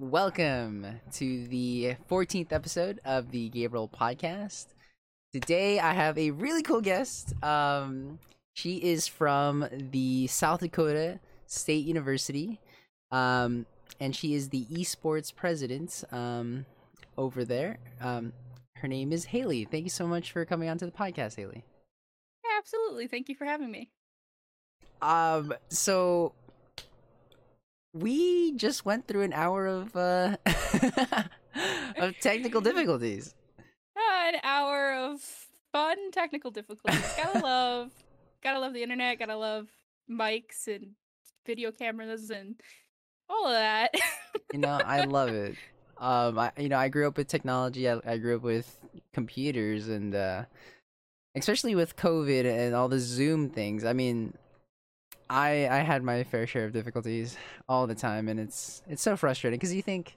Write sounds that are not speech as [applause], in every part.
welcome to the 14th episode of the Gabriel podcast. Today I have a really cool guest. Um, she is from the South Dakota State University, um, and she is the esports president um, over there. Um, her name is Hayley. Thank you so much for coming on to the podcast, Hayley. Yeah, absolutely. Thank you for having me. Um, so we just went through an hour of uh [laughs] of technical difficulties. An hour of fun technical difficulties. gotta [laughs] love, gotta love the internet. Gotta love mics and video cameras and all of that. You know, I love it. Um, I you know I grew up with technology. I, I grew up with computers and uh, especially with COVID and all the Zoom things. I mean, I I had my fair share of difficulties all the time, and it's it's so frustrating because you think,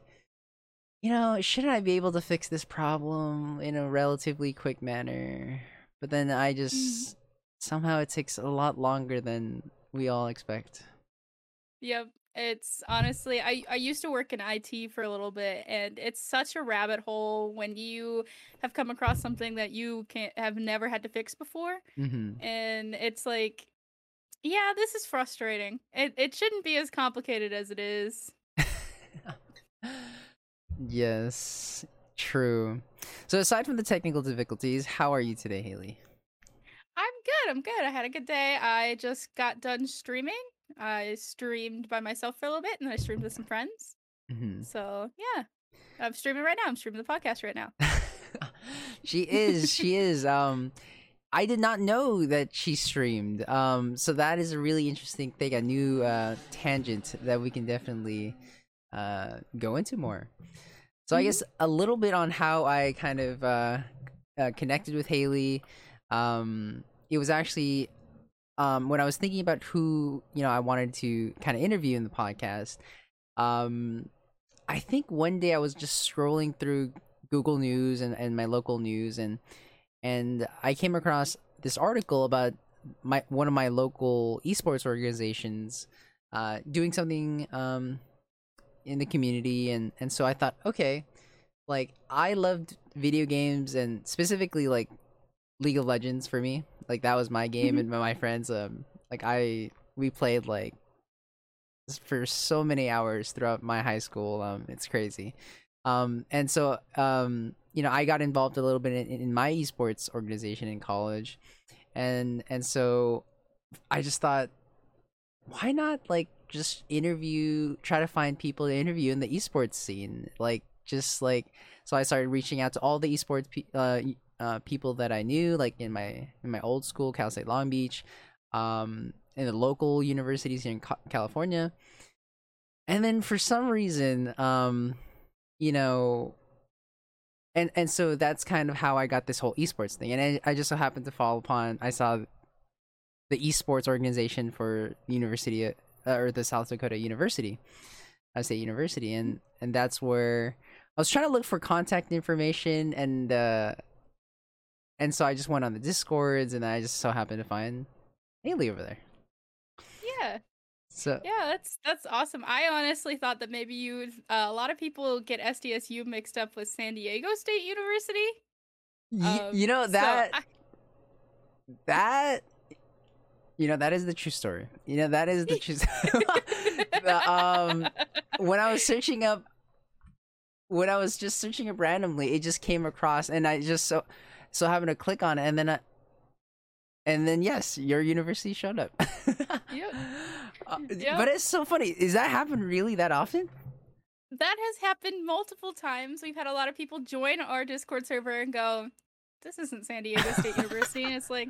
you know, shouldn't I be able to fix this problem in a relatively quick manner? But then I just somehow it takes a lot longer than we all expect. yep. It's honestly, I, I used to work in IT for a little bit, and it's such a rabbit hole when you have come across something that you can't have never had to fix before. Mm-hmm. And it's like, yeah, this is frustrating. It it shouldn't be as complicated as it is. [laughs] yes, true. So aside from the technical difficulties, how are you today, Hayley? I'm good. I'm good. I had a good day. I just got done streaming. I streamed by myself for a little bit, and then I streamed with some friends. Mm-hmm. So yeah, I'm streaming right now. I'm streaming the podcast right now. [laughs] she is. She is. Um, I did not know that she streamed. Um, so that is a really interesting thing, a new uh, tangent that we can definitely uh, go into more. So I Mhm. guess a little bit on how I kind of uh, uh, connected with Hayley. Um, it was actually um, when I was thinking about who you know I wanted to kind of interview in the podcast. Um, I think one day I was just scrolling through Google News and, and my local news and and I came across this article about my one of my local esports organizations uh, doing something um, in the community. And and so I thought okay like I loved video games and specifically like League of Legends for me. Like that was my game Mhm. and my friends um like I we played like for so many hours throughout my high school. Um it's crazy. Um and so um you know i got involved a little bit in, in my esports organization in college. And and so i just thought why not like just interview try to find people to interview in the esports scene? Like just like so i started reaching out to all the esports pe- uh, uh people that i knew like in my in my old school cal state long beach um in the local universities here in Ca- california. And then for some reason um you know and and so that's kind of how i got this whole esports thing. And i, I just so happened to fall upon i saw the esports organization for university uh, or the south dakota university uh, state university. And and that's where i was trying to look for contact information and uh and so i just went on the discords and i just so happened to find hayley over there. Yeah, so yeah, that's that's awesome. I honestly thought that maybe you uh, a lot of people get SDSU mixed up with San Diego State University. y- Um, you know so that I- that you know that is the true story you know that is the true [laughs] The, um when i was searching up when i was just searching up randomly it just came across and i just so so having to click on it and then i and then yes your university showed up Yep. [laughs] Uh, [laughs] Yep. but it's so funny is that happen really that often that has happened multiple times. We've had a lot of people join our Discord server and go, "This isn't San Diego State University," and it's like,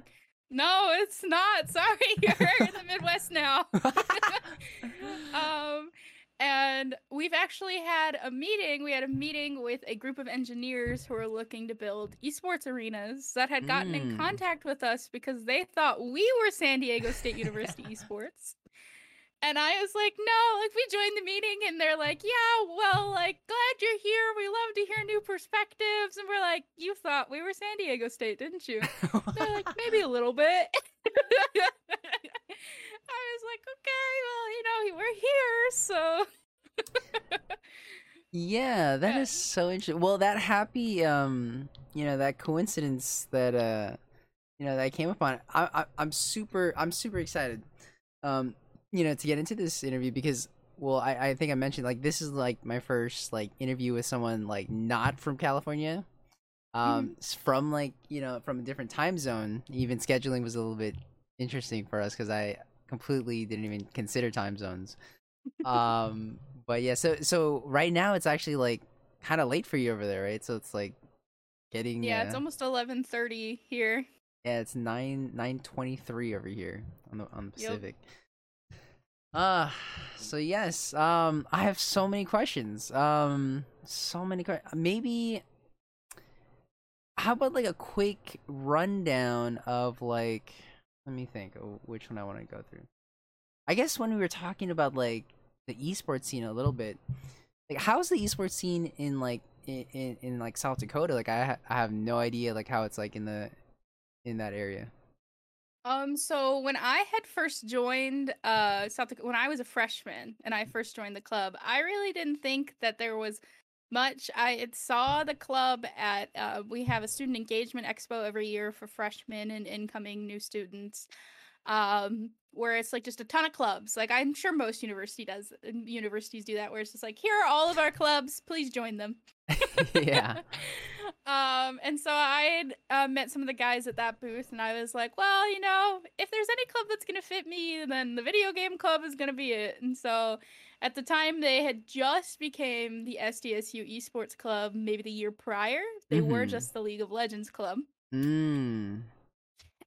"No, it's not. [laughs] Sorry, you're in the Midwest now." [laughs] um, and we've actually had a meeting. We had a meeting with a group of engineers who are looking to build esports arenas that had gotten in Mm. contact with us because they thought we were San Diego State University esports. And I was like, no, like we joined the meeting and they're like, yeah, well, like glad you're here. We love to hear new perspectives. And we're like, you thought we were San Diego State, didn't you? [laughs] They're like, maybe a little bit. [laughs] I was like, okay, well, you know, we're here, so Yeah, [laughs] that Yeah. is so interesting. Well, that happy, um, you know, that coincidence that, uh, you know, that I came upon. I, I, I'm super, I'm super excited, um, you know, to get into this interview because, well, I, I think I mentioned like this is like my first like interview with someone like not from California, um, s- from like you know from a different time zone. Even scheduling was a little bit interesting for us because I completely didn't even consider time zones um but yeah so so right now it's actually like kind of late for you over there right so it's like getting Yeah, uh, it's almost eleven thirty here. yeah it's 9 923 over here on the on the Yep. Uh so yes um i have so many questions. Um so many que- maybe how about like a quick rundown of like let me think which one i want to go through. I guess when we were talking about like the esports scene a little bit like how's the esports scene in like in, in, in like south dakota? Like I, ha- I have no idea like how it's like in the in that area Um, so when I had first joined uh South Dakota, when I was a freshman and I first joined the club, I really didn't think that there was much. I saw the club at uh we have a student engagement expo every year for freshmen and incoming new students. Um where it's like just a ton of clubs. Like I'm sure most university does universities do that where it's just like here are all of our clubs, please join them. [laughs] yeah [laughs] um, and so I had uh, met some of the guys at that booth, and I was like, well, you know, if there's any club that's gonna fit me, then the video game club is gonna be it. And so, at the time, they had just became the SDSU Esports Club. Maybe the year prior, they were Mhm. just the League of Legends Club. mm.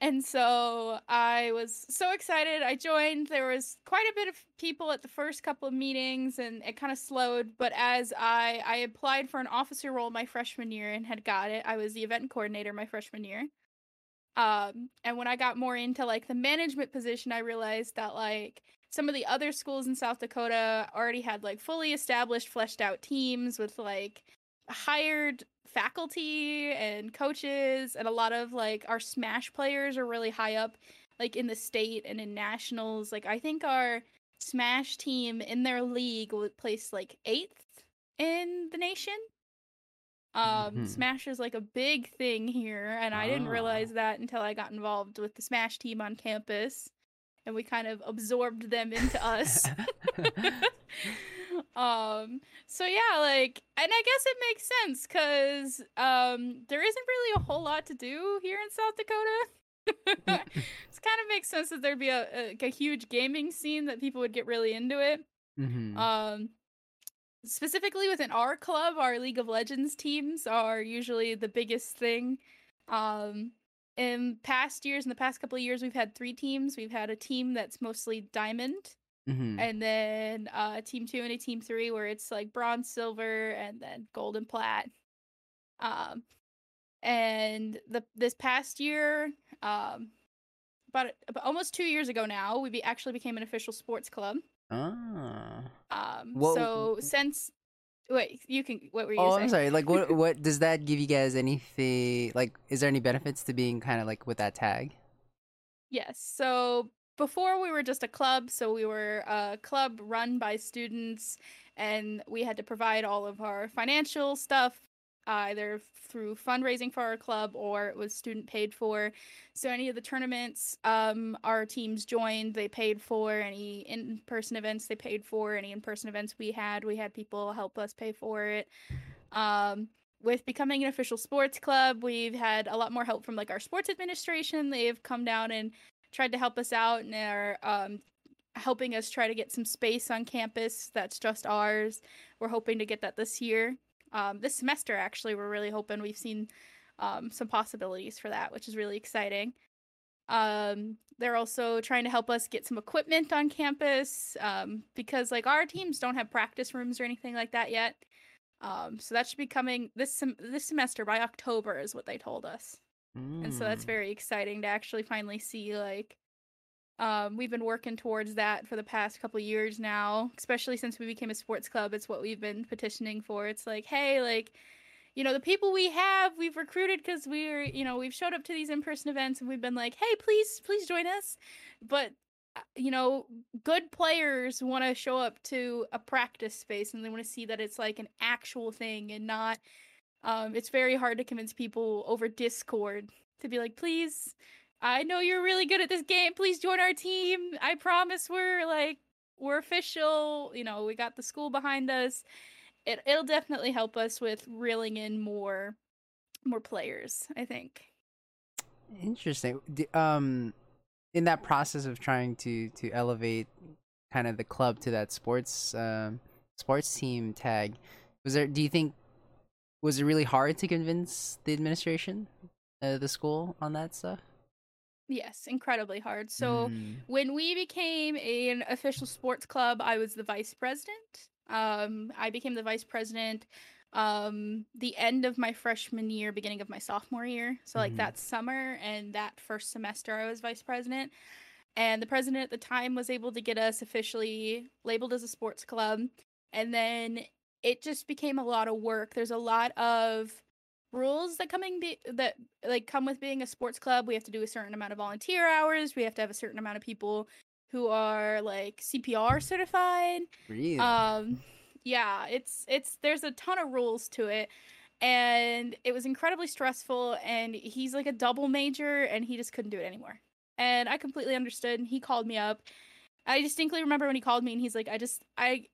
And so I was so excited. I joined. There was quite a bit of people at the first couple of meetings and it kind of slowed, but as I I applied for an officer role my freshman year and had got it. I was the event coordinator my freshman year. Um and when I got more into like the management position, I realized that like some of the other schools in South Dakota already had like fully established fleshed out teams with like hired faculty and coaches and a lot of like our smash players are really high up like in the state and in nationals like i think our smash team in their league would place like eighth in the nation um Mhm. smash is like a big thing here and i didn't Ah. realize that until i got involved with the smash team on campus and we kind of absorbed them into us [laughs] [laughs] [laughs] um so yeah like and i guess it makes sense because um there isn't really a whole lot to do here in south dakota. [laughs] It kind of makes sense that there'd be a, a, a huge gaming scene that people would get really into it. Mhm. um specifically within our club our league of legends teams are usually the biggest thing. Um in past years in the past couple of years we've had three teams. We've had a team that's mostly diamond Mhm. and then uh team two and a team three where it's like bronze silver and then gold and plat um and the this past year um about, about almost two years ago now we be, actually became an official sports club ah. um so since wait you can what were you Oh, saying I'm sorry. Like, what [laughs] what does that give you guys? Anything like? Is there any benefits to being kind of like with that tag? Yes. So before we were just a club, so we were a club run by students, and we had to provide all of our financial stuff either through fundraising for our club or it was student paid for. So any of the tournaments um, our teams joined, they paid for. Any in-person events, they paid for. Any in-person events we had, we had people help us pay for it. Um, with becoming an official sports club, we've had a lot more help from like our sports administration. They've come down and tried to help us out and are um, helping us try to get some space on campus that's just ours. We're hoping to get that this year. Um, this semester, actually, we're really hoping we've seen um, some possibilities for that, which is really exciting. Um, they're also trying to help us get some equipment on campus um, because, like, our teams don't have practice rooms or anything like that yet. Um, so that should be coming this sem- this semester by October, is what they told us and so that's Mm. very exciting to actually finally see like um we've been working towards that for the past couple years now especially since we became a sports club it's what we've been petitioning for it's like hey like you know the people we have we've recruited because we're you know we've showed up to these in-person events and we've been like hey please please join us but uh, you know, good players want to show up to a practice space and they want to see that it's like an actual thing and not um it's very hard to convince people over Discord to be like, "Please, I know you're really good at this game. Please join our team. I promise we're like we're official. You know, we got the school behind us." It it'll definitely help us with reeling in more more players, I think. Interesting. Um, in that process of trying to to elevate kind of the club to that sports um sports team tag, was there? Do you think was it really hard to convince the administration, uh, the school on that stuff? Yes, incredibly hard. So Mm, when we became an official sports club, I was the vice president. Um, I became the vice president um the end of my freshman year, beginning of my sophomore year. So like Mhm. that summer and that first semester I was vice president. And the president at the time was able to get us officially labeled as a sports club. And then it just became a lot of work. There's a lot of rules that coming be- that like come with being a sports club. We have to do a certain amount of volunteer hours. We have to have a certain amount of people who are like CPR certified. really? Um yeah, it's it's there's a ton of rules to it and it was incredibly stressful and he's like a double major and he just couldn't do it anymore. And I completely understood and he called me up. I distinctly remember when he called me and he's like I just I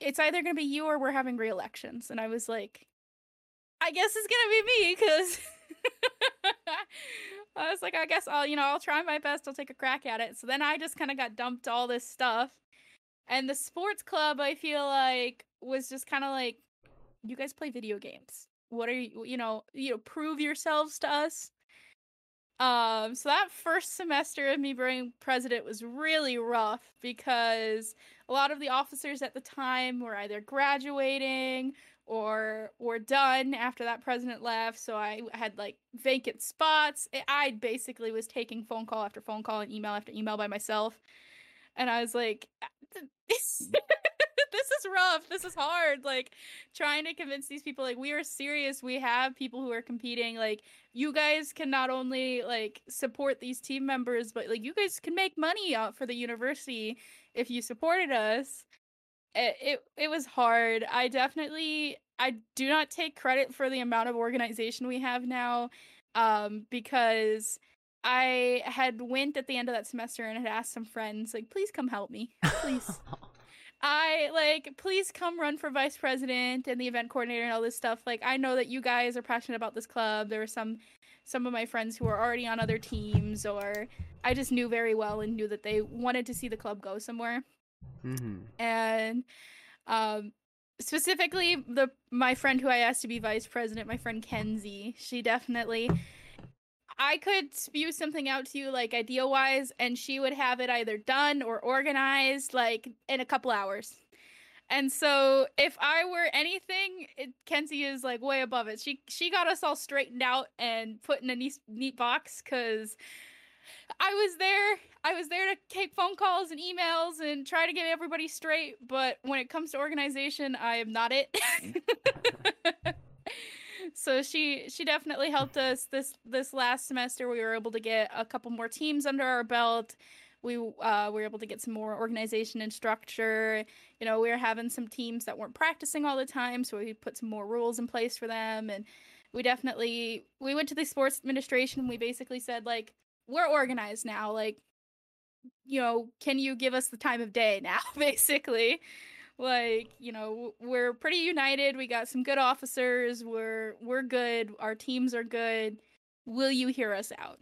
it's either going to be you or we're having re-elections and I was like I guess it's going to be me cuz [laughs] I was like I guess I'll you know I'll try my best. I'll take a crack at it. So then I just kind of got dumped all this stuff and the sports club, I feel like, was just kind of like, you guys play video games. What are you, you know, you know, prove yourselves to us. Um, so that first semester of me being president was really rough because a lot of the officers at the time were either graduating or were done after that president left. So I had like vacant spots. I basically was taking phone call after phone call and email after email by myself. And I was like, ah, [laughs] this is rough. This is hard. Like trying to convince these people like we are serious. We have people who are competing. Like you guys can not only like support these team members, but like you guys can make money out for the university if you supported us. It it, it was hard. I definitely I do not take credit for the amount of organization we have now um because I had went at the end of that semester and had asked some friends like please come help me. Please. [laughs] I like please come run for vice president and the event coordinator and all this stuff. Like I know that you guys are passionate about this club. There were some some of my friends who are already on other teams or I just knew very well and knew that they wanted to see the club go somewhere. hmm And um specifically the my friend who I asked to be vice president, my friend Kenzie, she definitely I could spew something out to you like idea wise, and she would have it either done or organized like in a couple hours. And so if I were anything, it, Kenzie is like way above it. She she got us all straightened out and put in a neat, neat box because I was there. I was there to take phone calls and emails and try to get everybody straight. But when it comes to organization, I am not it. [laughs] so she she definitely helped us this this last semester. We were able to get a couple more teams under our belt. We uh, were able to get some more organization and structure. You know, we were having some teams that weren't practicing all the time, so we put some more rules in place for them. And we definitely we went to the sports administration. And we basically said like we're organized now. Like, you know, can you give us the time of day now? [laughs] Basically, like you know we're pretty united we got some good officers we're we're good our teams are good will you hear us out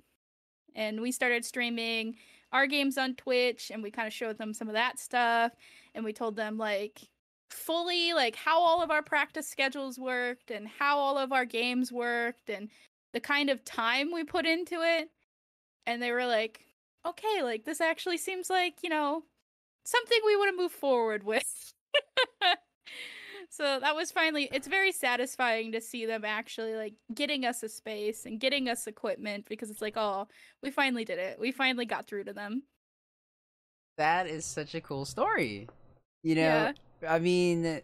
and we started streaming our games on twitch and we kind of showed them some of that stuff and we told them like fully like how all of our practice schedules worked and how all of our games worked and the kind of time we put into it and they were like okay like this actually seems like you know something we want to move forward with [laughs] so that was finally it's very satisfying to see them actually like getting us a space and getting us equipment because it's like oh we finally did it we finally got through to them That is such a cool story. You know, Yeah. I mean,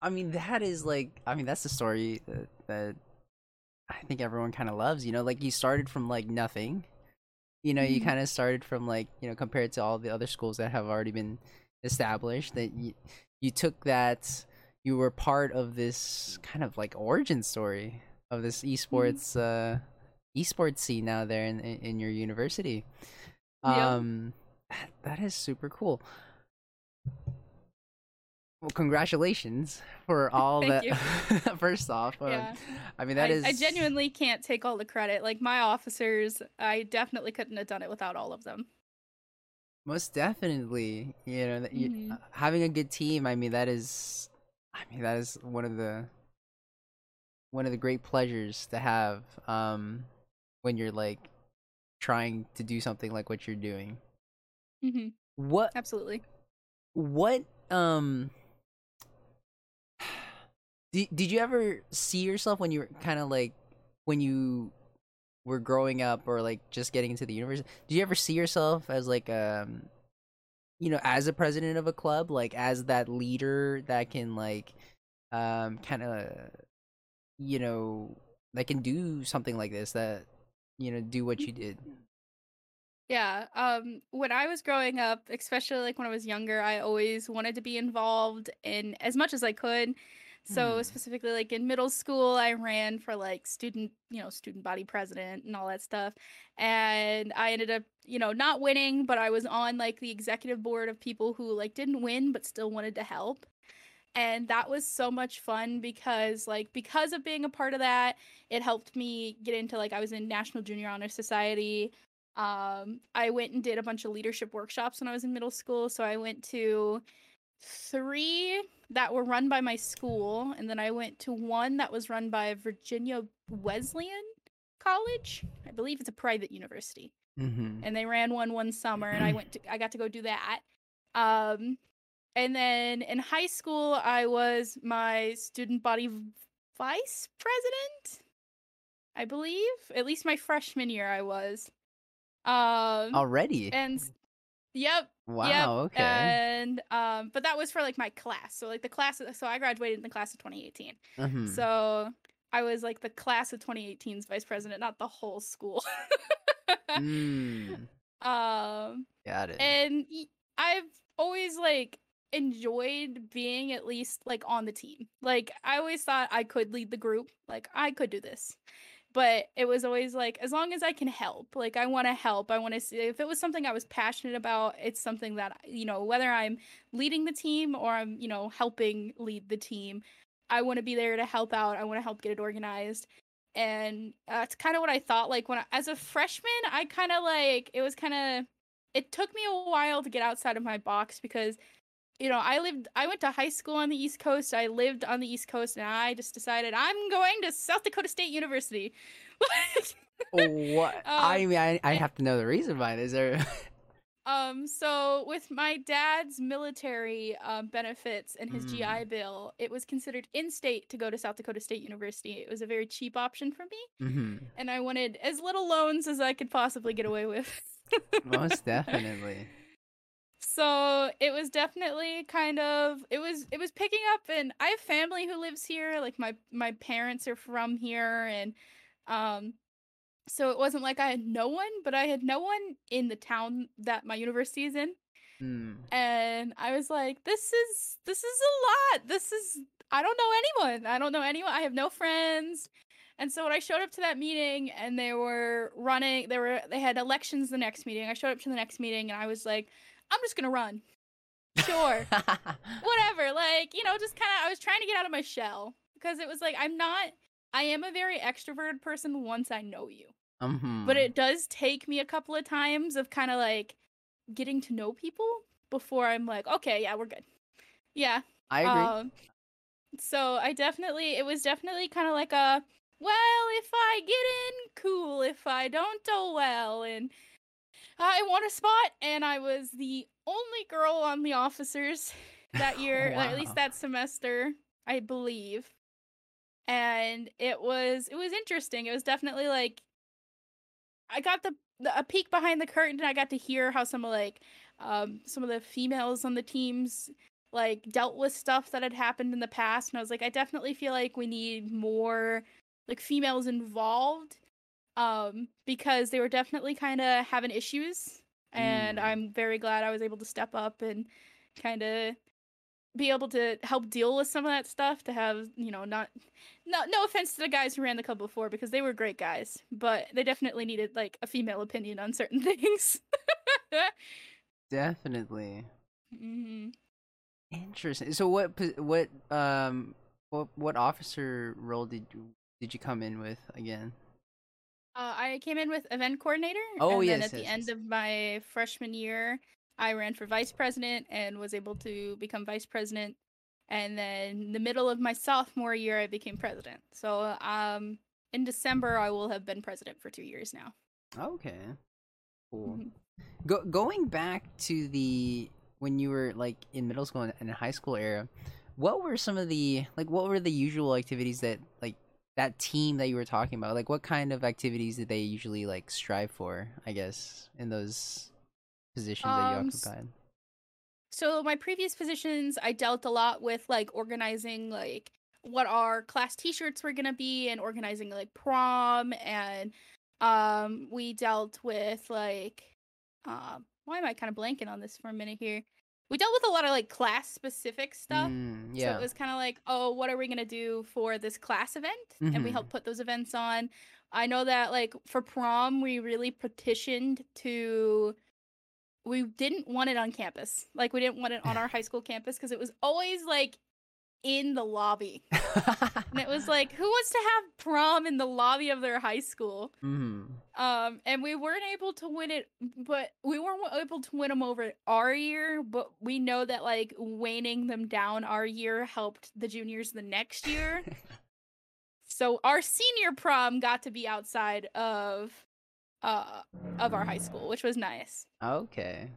I mean that is like, I mean that's the story that, that I think everyone kind of loves. You know, like you started from like nothing, you know you Mhm. kind of started from like you know compared to all the other schools that have already been established that you you took that you were part of this kind of like origin story of this esports uh esports scene now there in in, in your university Yep. um that- that is super cool well congratulations for [laughs] all that [laughs] first off um, i mean that I, is I genuinely can't take all the credit. Like my officers, I definitely couldn't have done it without all of them. Most definitely, you know, that you, uh, having a good team. I mean, that is, I mean, that is one of the one of the great pleasures to have um, when you're like trying to do something like what you're doing. Mm-hmm. What Absolutely. what um did, did you ever see yourself when you were kind of like when you were growing up or like just getting into the university did you ever see yourself as like um you know as a president of a club like as that leader that can like um kind of you know that can do something like this that you know do what you did Yeah. Um when I was growing up, especially like when I was younger, I always wanted to be involved in as much as I could. So Hmm. specifically like in middle school, I ran for like student, you know, student body president and all that stuff. And I ended up, you know, not winning, but I was on like the executive board of people who like didn't win but still wanted to help. And that was so much fun because like because of being a part of that, it helped me get into like I was in National Junior Honor Society. Um, I went and did a bunch of leadership workshops when I was in middle school. So I went to three that were run by my school, and then I went to one that was run by Virginia Wesleyan College. I believe it's a private university. Mm-hmm. and they ran one one summer and i went to i got to go do that. Um and then in high school i was my student body vice president i believe. At least my freshman year i was. Um already? and yep wow yep, okay and um but that was for like my class so like the class so i graduated in the class of 2018 Mhm. so i was like the class of 2018's vice president not the whole school Mm, [laughs] um got it and I've always like enjoyed being at least like on the team. Like I always thought I could lead the group. Like I could do this. But it was always like as long as I can help. Like I want to help. I want to see if it was something I was passionate about, it's something that you know, whether I'm leading the team or I'm, you know, helping lead the team, I want to be there to help out. I want to help get it organized. And uh, it's kind of what I thought like when I, as a freshman, I kind of like it was kind of it took me a while to get outside of my box because you know i lived i went to high school on the east coast i lived on the east coast and i just decided i'm going to south dakota state university [laughs] what I Um, mean, I, I have to know the reason it. Is there? [laughs] um so with my dad's military um, benefits and his Mm. gi bill it was considered in state to go to south dakota state university it was a very cheap option for me hmm and i wanted as little loans as i could possibly get away with Most [laughs] definitely. So it was definitely kind of it was it was picking up and i have family who lives here like my my parents are from here and um so it wasn't like i had no one but i had no one in the town that my university is in. Mm. and i was like this is this is a lot. This is i don't know anyone. I don't know anyone. I have no friends. And so when i showed up to that meeting and they were running they were they had elections the next meeting i showed up to the next meeting and i was like i'm just gonna run sure [laughs] whatever like you know just kind of i was trying to get out of my shell because it was like i'm not i am a very extroverted person once i know you Mhm. but it does take me a couple of times of kind of like getting to know people before i'm like okay yeah we're good yeah I agree. um, so I definitely, it was definitely kind of like a, well, if I get in, cool. If I don't, oh well. And I won a spot, and I was the only girl on the officers [laughs] that year, or at least that semester, I believe. And it was, it was interesting. It was definitely like, I got the, the a peek behind the curtain, and I got to hear how some of like, um, some of the females on the teams like dealt with stuff that had happened in the past and I was like I definitely feel like we need more like females involved um, because they were definitely kind of having issues, and Mm. I'm very glad I was able to step up and kind of be able to help deal with some of that stuff. To have you know not no no offense to the guys who ran the club before because they were great guys, but they definitely needed like a female opinion on certain [laughs] things. Definitely. hmm Interesting. So what what um what what officer role did you did you come in with again? Uh, I came in with event coordinator. Oh, and yes, then at yes, the end of my freshman year, I ran for vice president and was able to become vice president. And then the middle of my sophomore year, I became president. So um, in December, I will have been president for two years now. Okay. Cool. Mhm. Go going back to the when you were like in middle school and, and high school era, what were some of the like what were the usual activities that like that team that you were talking about? Like what kind of activities did they usually like strive for, I guess, in those positions that you Um, occupied? So my previous positions, I dealt a lot with like organizing like what our class t-shirts were gonna be and organizing like prom and um we dealt with like um why am I kind of blanking on this for a minute here? We dealt with a lot of like class specific stuff. Mm, So yeah. it was kind of like, oh, what are we gonna do for this class event? And we Mhm. helped put those events on. I know that like for prom, we really petitioned to. We didn't want it on campus. Like we didn't want it on our high school campus because it was always like in the lobby. [laughs] And it was like, who wants to have prom in the lobby of their high school? mm. Um, and we weren't able to win it, but we weren't able to win them over our year. But we know that like waning them down our year helped the juniors the next year. [laughs] so our senior prom got to be outside of uh of our high school, which was nice. Okay.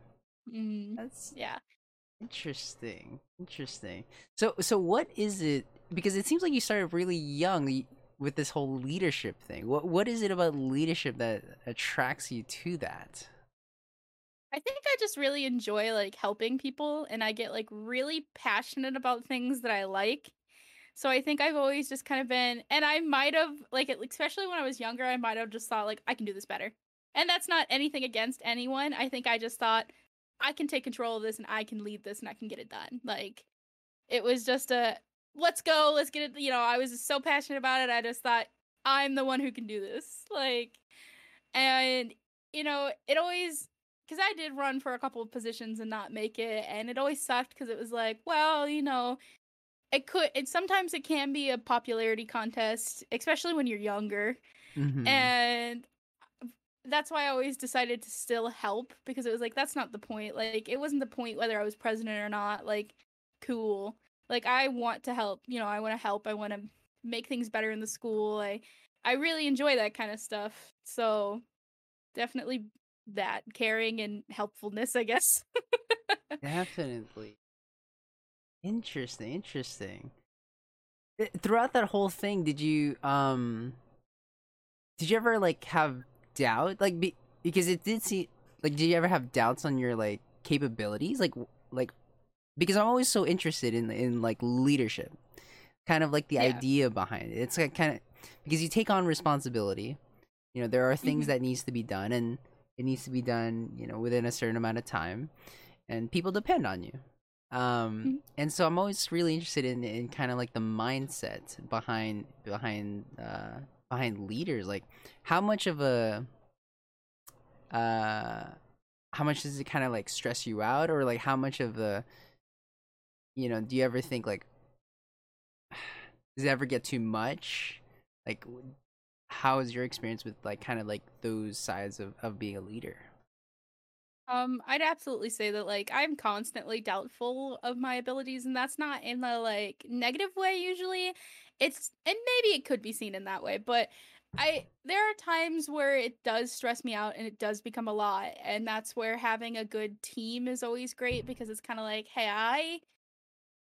Mm, That's yeah. Interesting. Interesting. So so what is it because it seems like you started really young with this whole leadership thing. What what is it about leadership that attracts you to that? I think I just really enjoy like helping people and I get like really passionate about things that I like. So I think I've always just kind of been and I might have like especially when I was younger I might have just thought like I can do this better. And that's not anything against anyone. I think I just thought I can take control of this and I can lead this and I can get it done. Like it was just a let's go, let's get it, you know, I was just so passionate about it. I just thought I'm the one who can do this. Like and you know, it always because I did run for a couple of positions and not make it, and it always sucked because it was like, well, you know, it could. It sometimes it can be a popularity contest, especially when you're younger, Mhm. and that's why I always decided to still help because it was like that's not the point. Like it wasn't the point whether I was president or not. Like cool. Like I want to help. You know, I want to help. I want to make things better in the school. I I really enjoy that kind of stuff. So definitely that caring and helpfulness, I guess. [laughs] Definitely. Interesting, interesting. Eh, Throughout that whole thing, did you um did you ever like have doubt like be, because it did seem like did you ever have doubts on your like capabilities like like because I'm always so interested in in like leadership. Kind of like the Yeah. idea behind it. It's like kind of because you take on responsibility. You know, there are things Mhm. that needs to be done and it needs to be done, you know, within a certain amount of time and people depend on you. Um Mhm. and so I'm always really interested in in kind of like the mindset behind behind uh behind leaders like how much of a uh how much does it kind of like stress you out? Or like how much of the you know do you ever think like [sighs] does it ever get too much? Like how is your experience with like kind of like those sides of, of being a leader? Um, I'd absolutely say that like I'm constantly doubtful of my abilities, and that's not in the like negative way usually. It's and maybe it could be seen in that way, but I there are times where it does stress me out and it does become a lot, and that's where having a good team is always great because it's kind of like, hey, I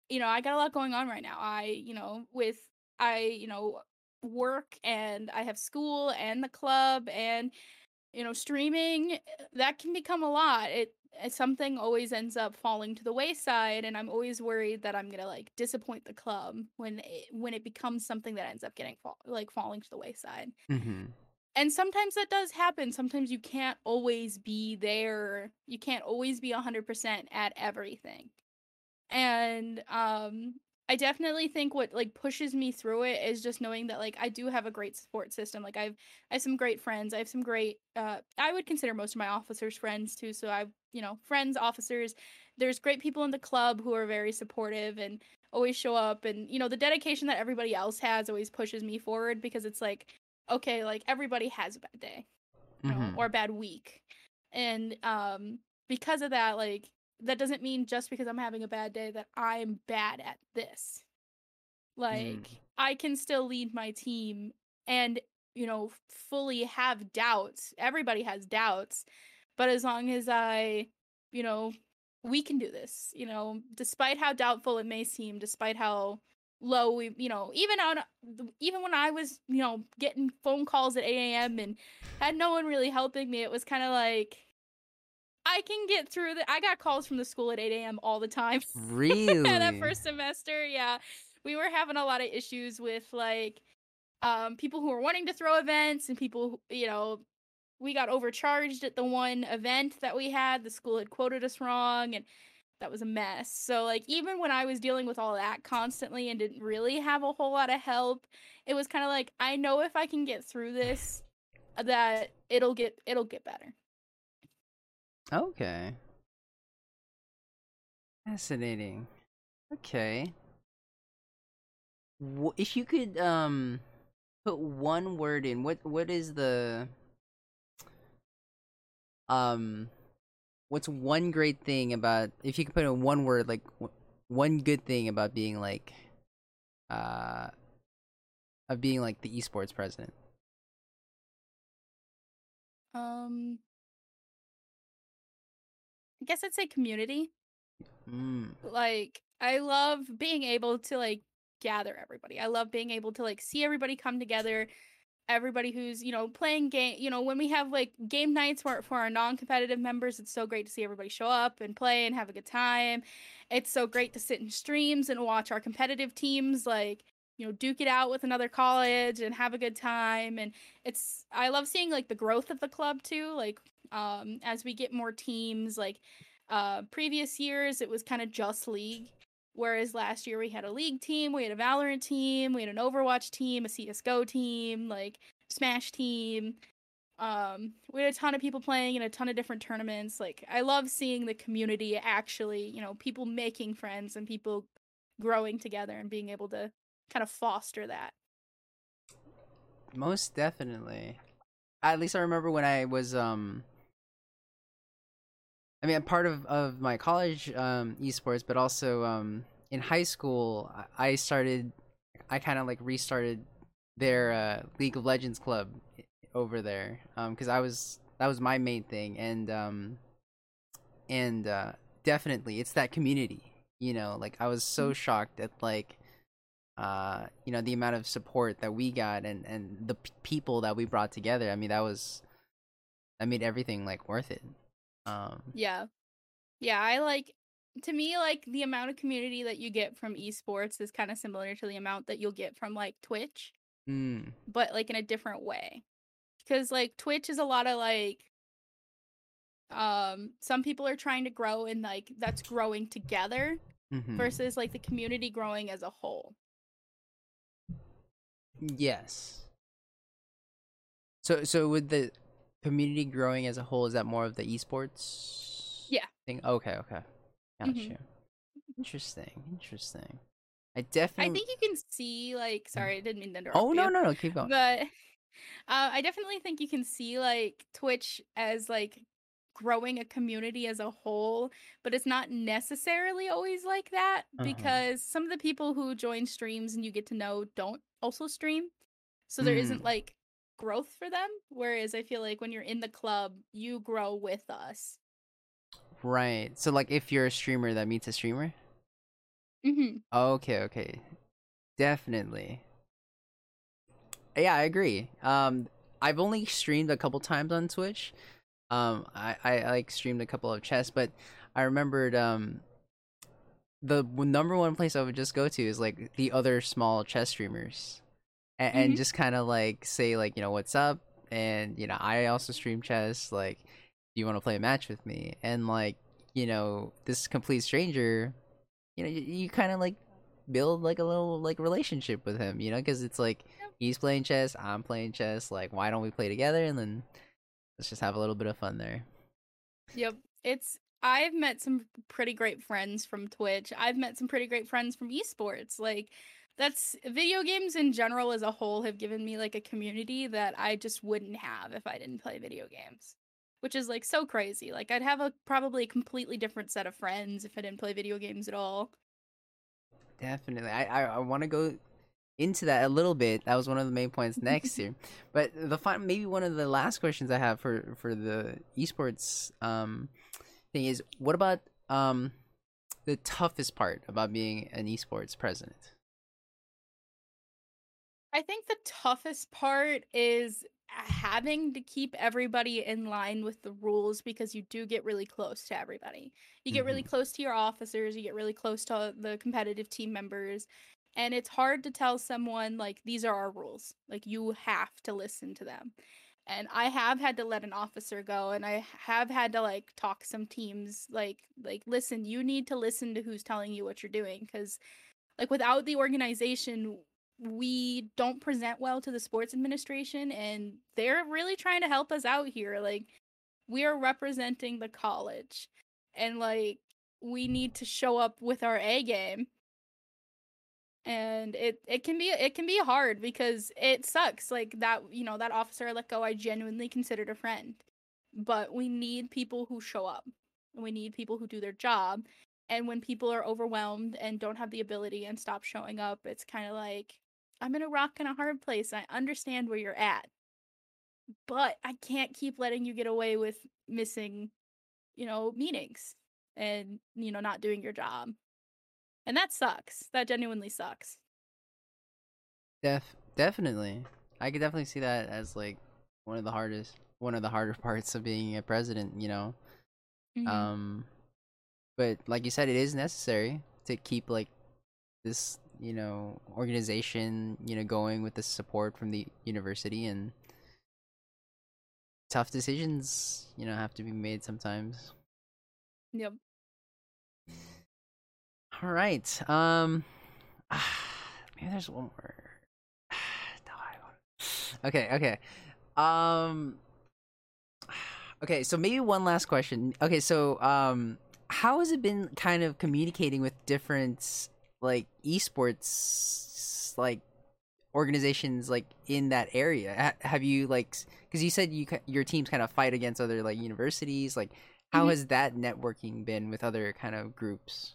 you know, I got a lot going on right now. I, you know, with I, you know, work and I have school and the club and you know, streaming eh, that can become a lot. It- something always ends up falling to the wayside and I'm always worried that I'm going to like disappoint the club when it, when it becomes something that ends up getting fall, like falling to the wayside. mm-hmm. and sometimes that does happen. Sometimes you can't always be there. You can't always be 100% at everything. And um I definitely think what like pushes me through it is just knowing that like I do have a great support system. Like I've I have some great friends. I have some great uh I would consider most of my officers friends too. So I've, you know, friends, officers. There's great people in the club who are very supportive and always show up and you know, the dedication that everybody else has always pushes me forward because it's like okay, like everybody has a bad day. You know, Mhm. or a bad week. And um because of that like that doesn't mean just because I'm having a bad day that I'm bad at this. Like mm. I can still lead my team and you know fully have doubts. Everybody has doubts, but as long as I, you know, we can do this, you know, despite how doubtful it may seem, despite how low we, you know, even on even when I was, you know, getting phone calls at 8 a.m. and had no one really helping me, it was kind of like I can get through the I got calls from the school at 8 a.m. all the time. [laughs] Really? that first semester, yeah. We were having a lot of issues with like um people who were wanting to throw events and people who, you know, we got overcharged at the one event that we had. The school had quoted us wrong and that was a mess. So like even when I was dealing with all that constantly and didn't really have a whole lot of help, it was kind of like I know if I can get through this that it'll get it'll get better. Okay. Fascinating. Okay. If you could um put one word in, what what is the um what's one great thing about if you could put in one word like one good thing about being like uh of being like the esports president? Um guess I'd say community. Mm. like I love being able to like gather everybody. I love being able to like see everybody come together. Everybody who's you know playing game, you know when we have like game nights for for our non-competitive members, it's so great to see everybody show up and play and have a good time. It's so great to sit in streams and watch our competitive teams like you know duke it out with another college and have a good time. And it's I love seeing like the growth of the club too. Like um as we get more teams, like uh previous years it was kind of just league whereas last year we had a league team we had a valorant team we had an overwatch team a csgo team like smash team um we had a ton of people playing in a ton of different tournaments like i love seeing the community actually you know people making friends and people growing together and being able to kind of foster that Most definitely. At least I remember when I was um I mean, I'm part of, of my college um esports, but also um in high school I- started I kind of like restarted their uh League of Legends club over there um cuz I was that was my main thing and um and uh definitely it's that community, you know, like I was so shocked at like uh you know the amount of support that we got and and the p- people that we brought together i mean that was that made everything like worth it um Yeah. Yeah, I like to me like the amount of community that you get from esports is kind of similar to the amount that you'll get from like Twitch, mm, but like in a different way. Cuz like Twitch is a lot of like um some people are trying to grow and like that's growing together mhm. versus like the community growing as a whole. Yes so so with the community growing as a whole is that more of the esports Yeah. thing okay okay gotcha Mhm. interesting interesting i definitely. I think you can see like sorry, I didn't mean to interrupt oh no you. no no keep going but uh, I definitely think you can see like Twitch as like growing a community as a whole, but it's not necessarily always like that Uh-huh. because some of the people who join streams and you get to know don't also stream. So there Mm. not like growth for them. Whereas I feel like when you're in the club, you grow with us. right so like if you're a streamer that meets a streamer hmm Okay, okay. Definitely. Yeah, I agree. Um I've only streamed a couple times on Twitch. Um I I I, like streamed a couple of chess, but I remembered um the number one place I would just go to is like the other small chess streamers. And, and Mhm. just kind of like say like, you know, what's up and you know I also stream chess. Like, do you want to play a match with me? And like, you know, this complete stranger, you know, you, you kind of like build like a little like relationship with him, you know, because it's like he's playing chess, I'm playing chess. Like, why don't we play together? And then let's just have a little bit of fun there. Yep. It's I've met some pretty great friends from Twitch. I've met some pretty great friends from esports. Like that's video games in general as a whole have given me like a community that I just wouldn't have if I didn't play video games. Which is like so crazy. Like I'd have a probably a completely different set of friends if I didn't play video games at all. Definitely. I I, I want to go into that a little bit. That was one of the main points next [laughs] year. But the fun, maybe one of the last questions I have for for the esports um thing is, what about um the toughest part about being an esports president? I think the toughest part is having to keep everybody in line with the rules because you do get really close to everybody. You get really Mhm. close to your officers, you get really close to the competitive team members, and it's hard to tell someone like these are our rules. Like you have to listen to them. And I have had to let an officer go and I have had to like talk some teams like like listen, you need to listen to who's telling you what you're doing cuz like without the organization we don't present well to the sports administration and they're really trying to help us out here like we are representing the college and like we need to show up with our A game and it it can be it can be hard because it sucks like that you know that officer I let go I genuinely considered a friend. But we need people who show up. And we need people who do their job. And when people are overwhelmed and don't have the ability and stop showing up it's kind of like i'm in a rock and a hard place. I understand where you're at. But i can't keep letting you get away with missing you know meetings and you know not doing your job and that sucks that genuinely sucks Def definitely. I could definitely see that as like one of the hardest one of the harder [laughs] parts of being a president, you know. Mhm. Um but like you said it is necessary to keep like this, you know, organization, you know, going with the support from the university and tough decisions, you know, have to be made sometimes. yep All right. Um [sighs] maybe there's one more. [sighs] No, Okay, okay. Um [sighs] Okay, so maybe one last question. Okay, so um how has it been kind of communicating with different like esports like organizations like in that area? Have you like cuz you said you your teams kind of fight against other like universities like how Mhm. has that networking been with other kind of groups?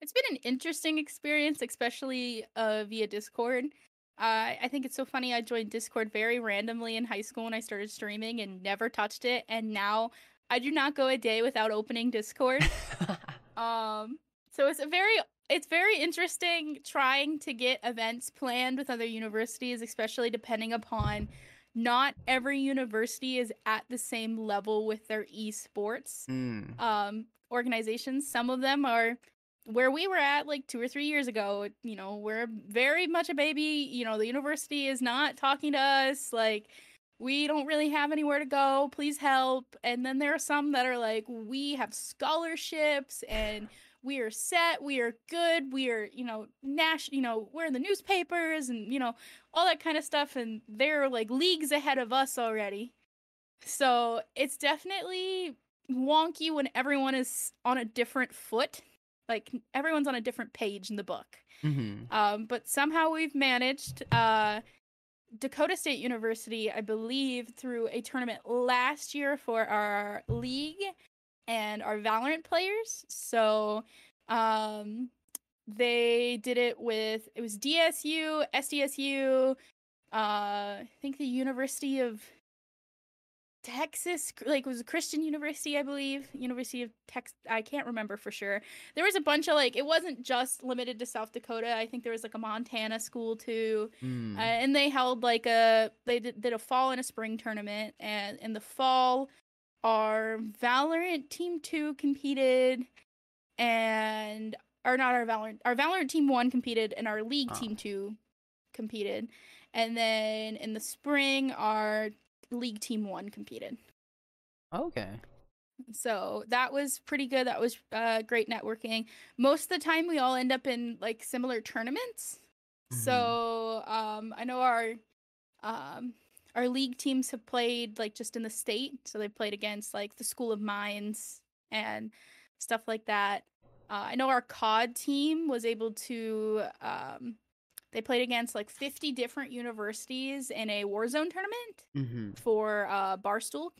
It's been an interesting experience, especially uh, via Discord. Uh, I think it's so funny. I joined Discord very randomly in high school when I started streaming and never touched it. And now I do not go a day without opening Discord. [laughs] um, so it's a very it's very interesting trying to get events planned with other universities, especially depending upon not every university is at the same level with their esports Mm. um organizations some of them are where we were at like two or three years ago you know we're very much a baby you know the university is not talking to us like we don't really have anywhere to go please help and then there are some that are like we have scholarships and [sighs] we are set we are good we are you know nash you know we're in the newspapers and you know all that kind of stuff and they're like leagues ahead of us already so it's definitely wonky when everyone is on a different foot. Like everyone's on a different page in the book. Mhm. Um, but somehow we've managed. Uh, Dakota State University, I believe, threw a tournament last year for our league and our Valorant players. So um, they did it with it was DSU, SDSU, uh, I think the University of Texas, like was a Christian university, I believe. University of Texas. I can't remember for sure. There was a bunch of like it wasn't just limited to South Dakota. I think there was like a Montana school too. Mm. Uh, and they held like a they did, did a fall and a spring tournament and in the fall our Valorant team 2 competed and or not our Valorant our Valorant team 1 competed and our league Oh. team 2 competed. And then in the spring our League Team One competed. Okay. So that was pretty good. That was uh, great networking. Most of the time, we all end up in like similar tournaments. Mhm. So um, I know our um, our league teams have played like just in the state. So they played against like the School of Mines and stuff like that. Uh, I know our COD team was able to. Um, they played against like 50 different universities in a Warzone tournament Mm-hmm. for uh, Barstool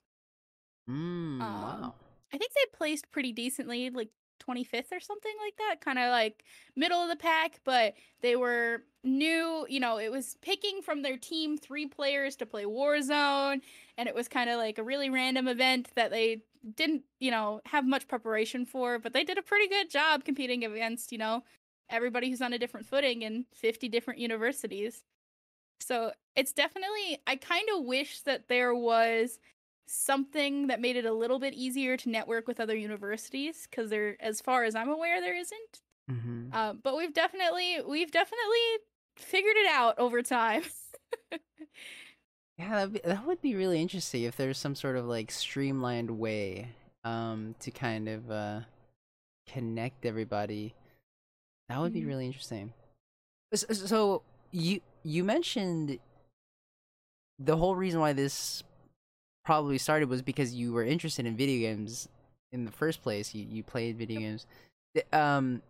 Mm, Um, wow. I think they placed pretty decently, like 25th or something like that, kind of like middle of the pack, but they were new, you know, it was picking from their team three players to play Warzone, and it was kind of like a really random event that they didn't, you know, have much preparation for, but they did a pretty good job competing against, you know, everybody who's on a different footing in 50 different universities. So it's definitely, I kind of wish that there was something that made it a little bit easier to network with other universities because there as far as i'm aware there isn't Mm-hmm. uh, but we've definitely we've definitely figured it out over time Yeah, that'd be, that would be really interesting if there's some sort of like streamlined way um to kind of uh connect everybody. That would be Mhm. really interesting. S- s- So you you mentioned the whole reason why this probably started was because you were interested in video games in the first place. You you played video games. The- Um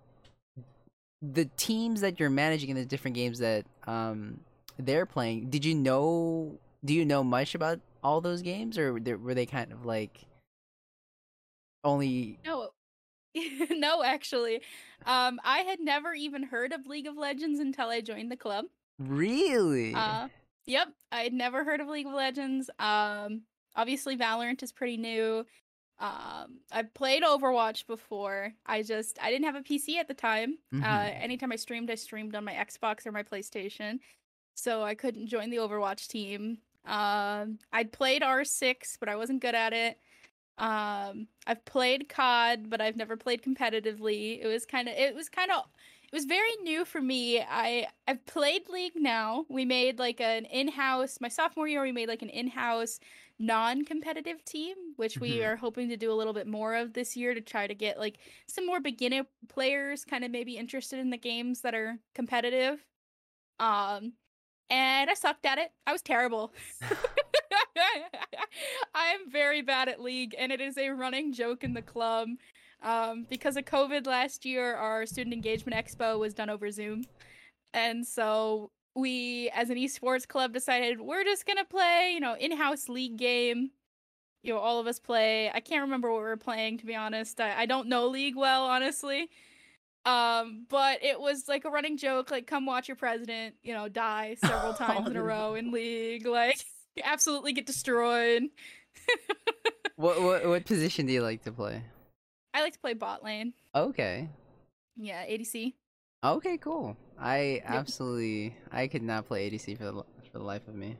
the teams that you're managing in the different games that um they're playing, did you know do you know much about all those games or were they kind of like only no [laughs] no actually um i had never even heard of league of legends until i joined the club really? Uh, yep, I'd never heard of League of Legends. Um, obviously Valorant is pretty new. Um, I've played Overwatch before. I just I didn't have a PC at the time. Uh, Mhm. anytime I streamed, I streamed on my Xbox or my PlayStation, so I couldn't join the Overwatch team. Um, I'd played R6, but I wasn't good at it. Um, I've played COD, but I've never played competitively. It was kind of it was kind of it was very new for me. I I've played League now. We made like an in-house my sophomore year. We made like an in-house non-competitive team, which we Mhm. are hoping to do a little bit more of this year to try to get like some more beginner players kind of maybe interested in the games that are competitive. Um, and I sucked at it. I was terrible. [laughs] [laughs] I am very bad at League, and it is a running joke in the club. Um, because of COVID last year, our student engagement expo was done over Zoom. And so we, as an esports club, decided we're just going to play, you know, in house league game. You know, all of us play. I can't remember what we were playing, to be honest. I, I don't know League well, honestly. Um, but it was like a running joke, like come watch your president, you know, die several [laughs] times in a Oh, row in League, [laughs] like absolutely get destroyed. [laughs] what what what position do you like to play? I like to play bot lane. Okay. Yeah, ADC. Okay, cool. I absolutely I could not play ADC for the for the life of me.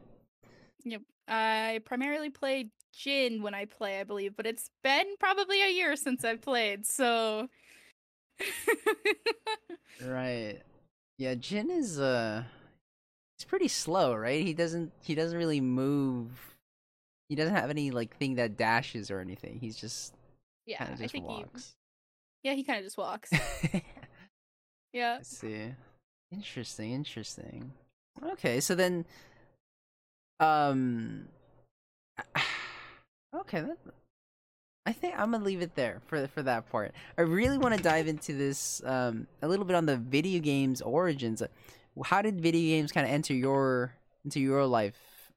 Yep. I primarily play Jhin when I play, I believe, but it's been probably a year since I've played, so [laughs] Right. Yeah, Jhin is uh he's pretty slow, right? He doesn't he doesn't really move. He doesn't have any like thing that dashes or anything. He's just yeah, kind of I just think he walks. Yeah, he kind of just walks. [laughs] yeah. I Yeah. see. Interesting, interesting. Okay, so then um [sighs] okay, that, I think I'm gonna leave it there for for that part. I really want to dive into this um a little bit on the video games origins. How did video games kind of enter your into your life?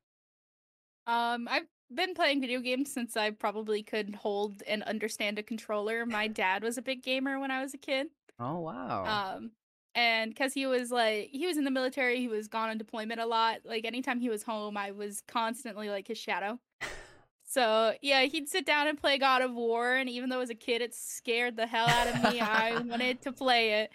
Um I've been playing video games since I probably could hold and understand a controller. My [laughs] dad was a big gamer when I was a kid. Oh wow. Um and cuz he was like he was in the military, he was gone on deployment a lot. Like anytime he was home, I was constantly like his shadow. So, yeah, he'd sit down and play God of War and even though as a kid it scared the hell out of me, I wanted to [laughs] play it.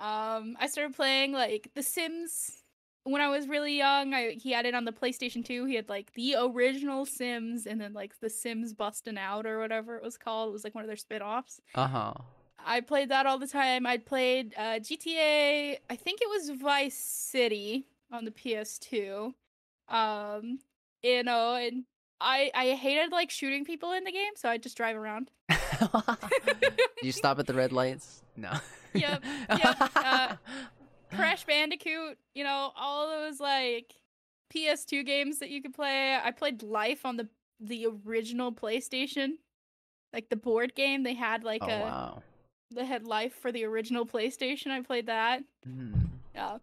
Um I started playing like The Sims when I was really young. I he had it on the PlayStation 2. He had like the original Sims and then like The Sims Bustin' Out or whatever it was called. It was like one of their spin-offs. Uh-huh. I played that all the time. I played uh, GTA. I think it was Vice City on the PS2. Um, you know, and I I hated like shooting people in the game, so I just drive around. [laughs] [laughs] you stop at the red lights? No. Yep, yep, uh, [laughs] Crash Bandicoot, you know, all those like PS2 games that you could play. I played Life on the the original PlayStation, like the board game. They had like oh a wow. they had Life for the original PlayStation. I played that. Mm. Yeah.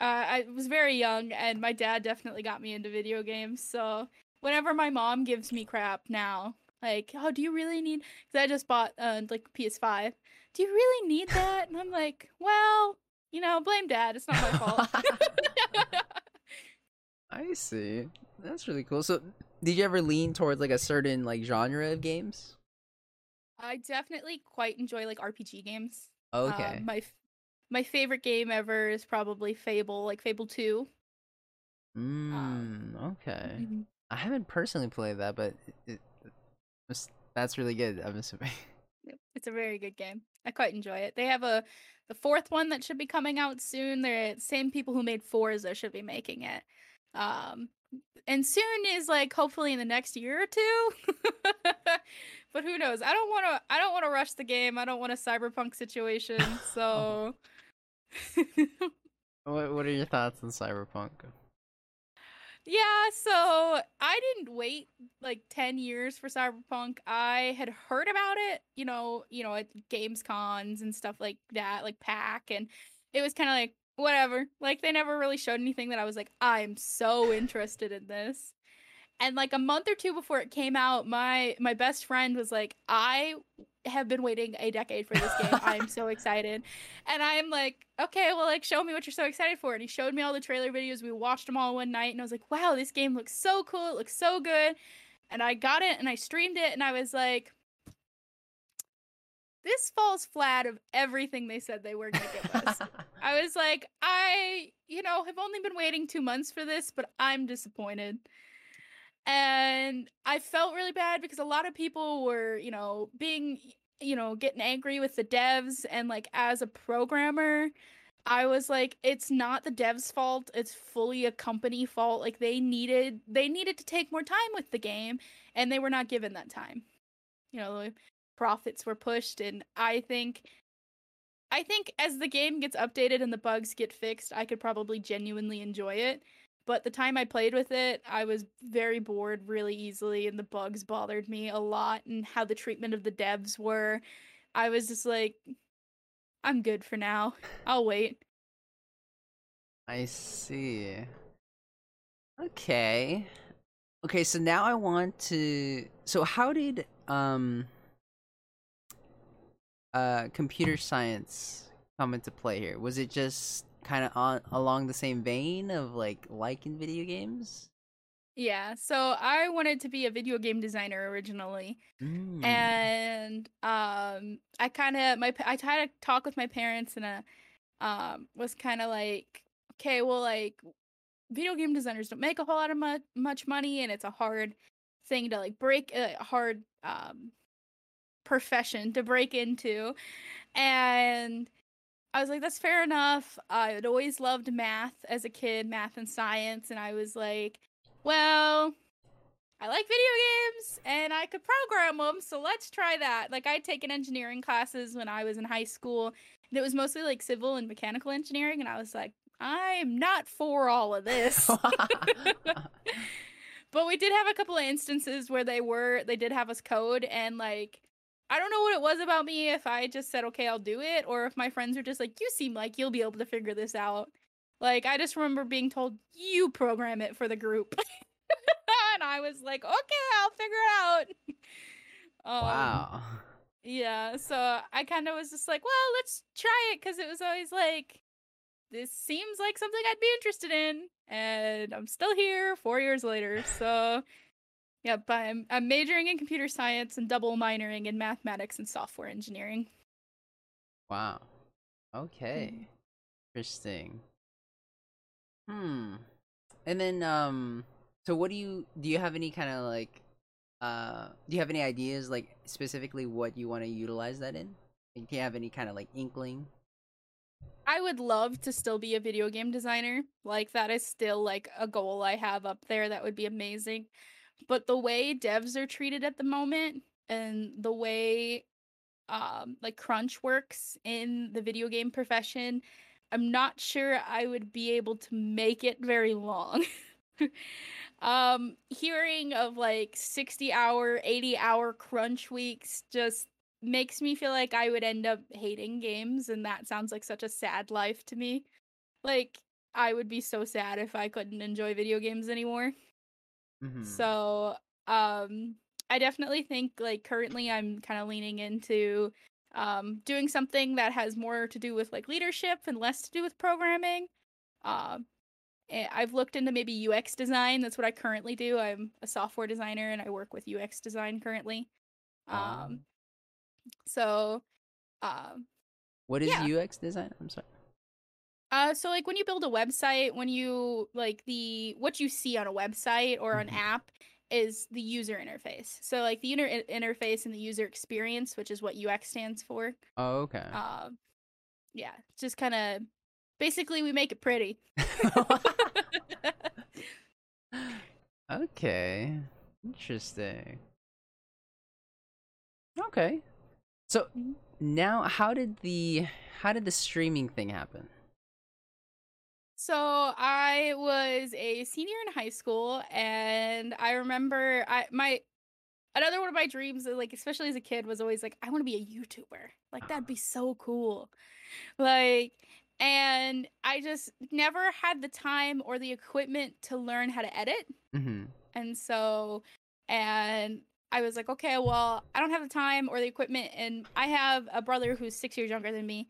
Uh, I was very young, and my dad definitely got me into video games. So whenever my mom gives me crap now, like, "Oh, do you really need?" Because I just bought uh, like PS5. Do you really need that? And I'm like, "Well, you know, blame dad. It's not my fault." [laughs] I see. That's really cool. So, did you ever lean towards like a certain like genre of games? I definitely quite enjoy like RPG games. Okay. Um, my f- my favorite game ever is probably Fable, like Fable Two. mm, okay. Mhm. I haven't personally played that, but it, that's really good. I'm assuming. [laughs] It's a very good game. I quite enjoy it. They have a the fourth one that should be coming out soon. They're the same people who made Forza should be making it. Um and soon is like hopefully in the next year or two. [laughs] but who knows? I don't want to I don't want to rush the game. I don't want a cyberpunk situation. [laughs] So What What are your thoughts on Cyberpunk? Yeah, so I didn't wait like 10 years for Cyberpunk. I had heard about it, you know, you know, at games cons and stuff like that, like pack and it was kind of like whatever. Like they never really showed anything that I was like, I'm so interested in this. And like a month or two before it came out, my my best friend was like, I have been waiting a decade for this game. I'm so [laughs] excited. And I'm like, okay, well, like, show me what you're so excited for. And he showed me all the trailer videos. We watched them all one night, and I was like, wow, this game looks so cool. It looks so good. And I got it and I streamed it, and I was like, this falls flat of everything they said they were going to give us. [laughs] I was like, I, you know, have only been waiting two months for this, but I'm disappointed. And I felt really bad because a lot of people were, you know, being, you know, getting angry with the devs. And like, as a programmer, I was like, it's not the devs' fault. It's fully a company fault. Like they needed, they needed to take more time with the game, and they were not given that time. You know, the profits were pushed, and I think I think as the game gets updated and the bugs get fixed, I could probably genuinely enjoy it. But the time I played with it, I was very bored really easily, and the bugs bothered me a lot, and how the treatment of the devs were. I was just like, I'm good for now. I'll wait. I see. Okay. Okay, so now I want to so how did um uh computer science come into play here? Was it just kind of on along the same vein of like liking video games? Yeah, so I wanted to be a video game designer originally. Mm. and um i kind of my i tried to talk with my parents and uh um was kind of like okay well like video game designers don't make a whole lot of mu- much money and it's a hard thing to like break a hard um profession to break into and i was like that's fair enough i had always loved math as a kid math and science and i was like well I like video games and I could program them, so let's try that. Like I'd taken engineering classes when I was in high school, and it was mostly like civil and mechanical engineering, and I was like, I'm not for all of this. [laughs] [laughs] but we did have a couple of instances where they were they did have us code and like I don't know what it was about me if I just said okay, I'll do it or if my friends were just like you seem like you'll be able to figure this out. Like I just remember being told you program it for the group. [laughs] and I was like, okay, I'll figure it out. [laughs] um, wow. Yeah, so I kind of was just like, well, let's try it because it was always like, this seems like something I'd be interested in, and I'm still here four years later. So, yeah, but I'm, I'm majoring in computer science and double minoring in mathematics and software engineering. Wow. Okay. Interesting. Hmm. And then um so what do you do you have any kind of like uh do you have any ideas like specifically what you want to utilize that in? Like, do you have any kind of like inkling? I would love to still be a video game designer. Like that is still like a goal I have up there that would be amazing. But the way devs are treated at the moment and the way um like crunch works in the video game profession, I'm not sure I would be able to make it very long. [laughs] um hearing of like 60 hour, 80 hour crunch weeks just makes me feel like I would end up hating games and that sounds like such a sad life to me. Like I would be so sad if I couldn't enjoy video games anymore. Mhm. So, um I definitely think like currently I'm kind of leaning into um doing something that has more to do with like leadership and less to do with programming. Um eh, I've looked into maybe UX design. That's what I currently do. I'm a software designer and I work with UX design currently. Ah. Um so um what is yeah. UX design? I'm sorry. Uh, so like when you build a website, when you like the what you see on a website or an Mhm. app is the user interface. So like the user in- interface and the user experience, which is what UX stands for. Oh, okay. Um, yeah, just kind of basically we make it pretty. [laughs] [laughs] okay. Interesting. Okay. So Mhm. now how did the how did the streaming thing happen? So I was a senior in high school, and I remember I my another one of my dreams, uh, like especially as a kid, was always like I want to be a YouTuber. Like that'd be so cool. Like, and I just never had the time or the equipment to learn how to edit, Mm-hmm. and so and I was like, okay, well, I don't have the time or the equipment, and I have a brother who's six years younger than me,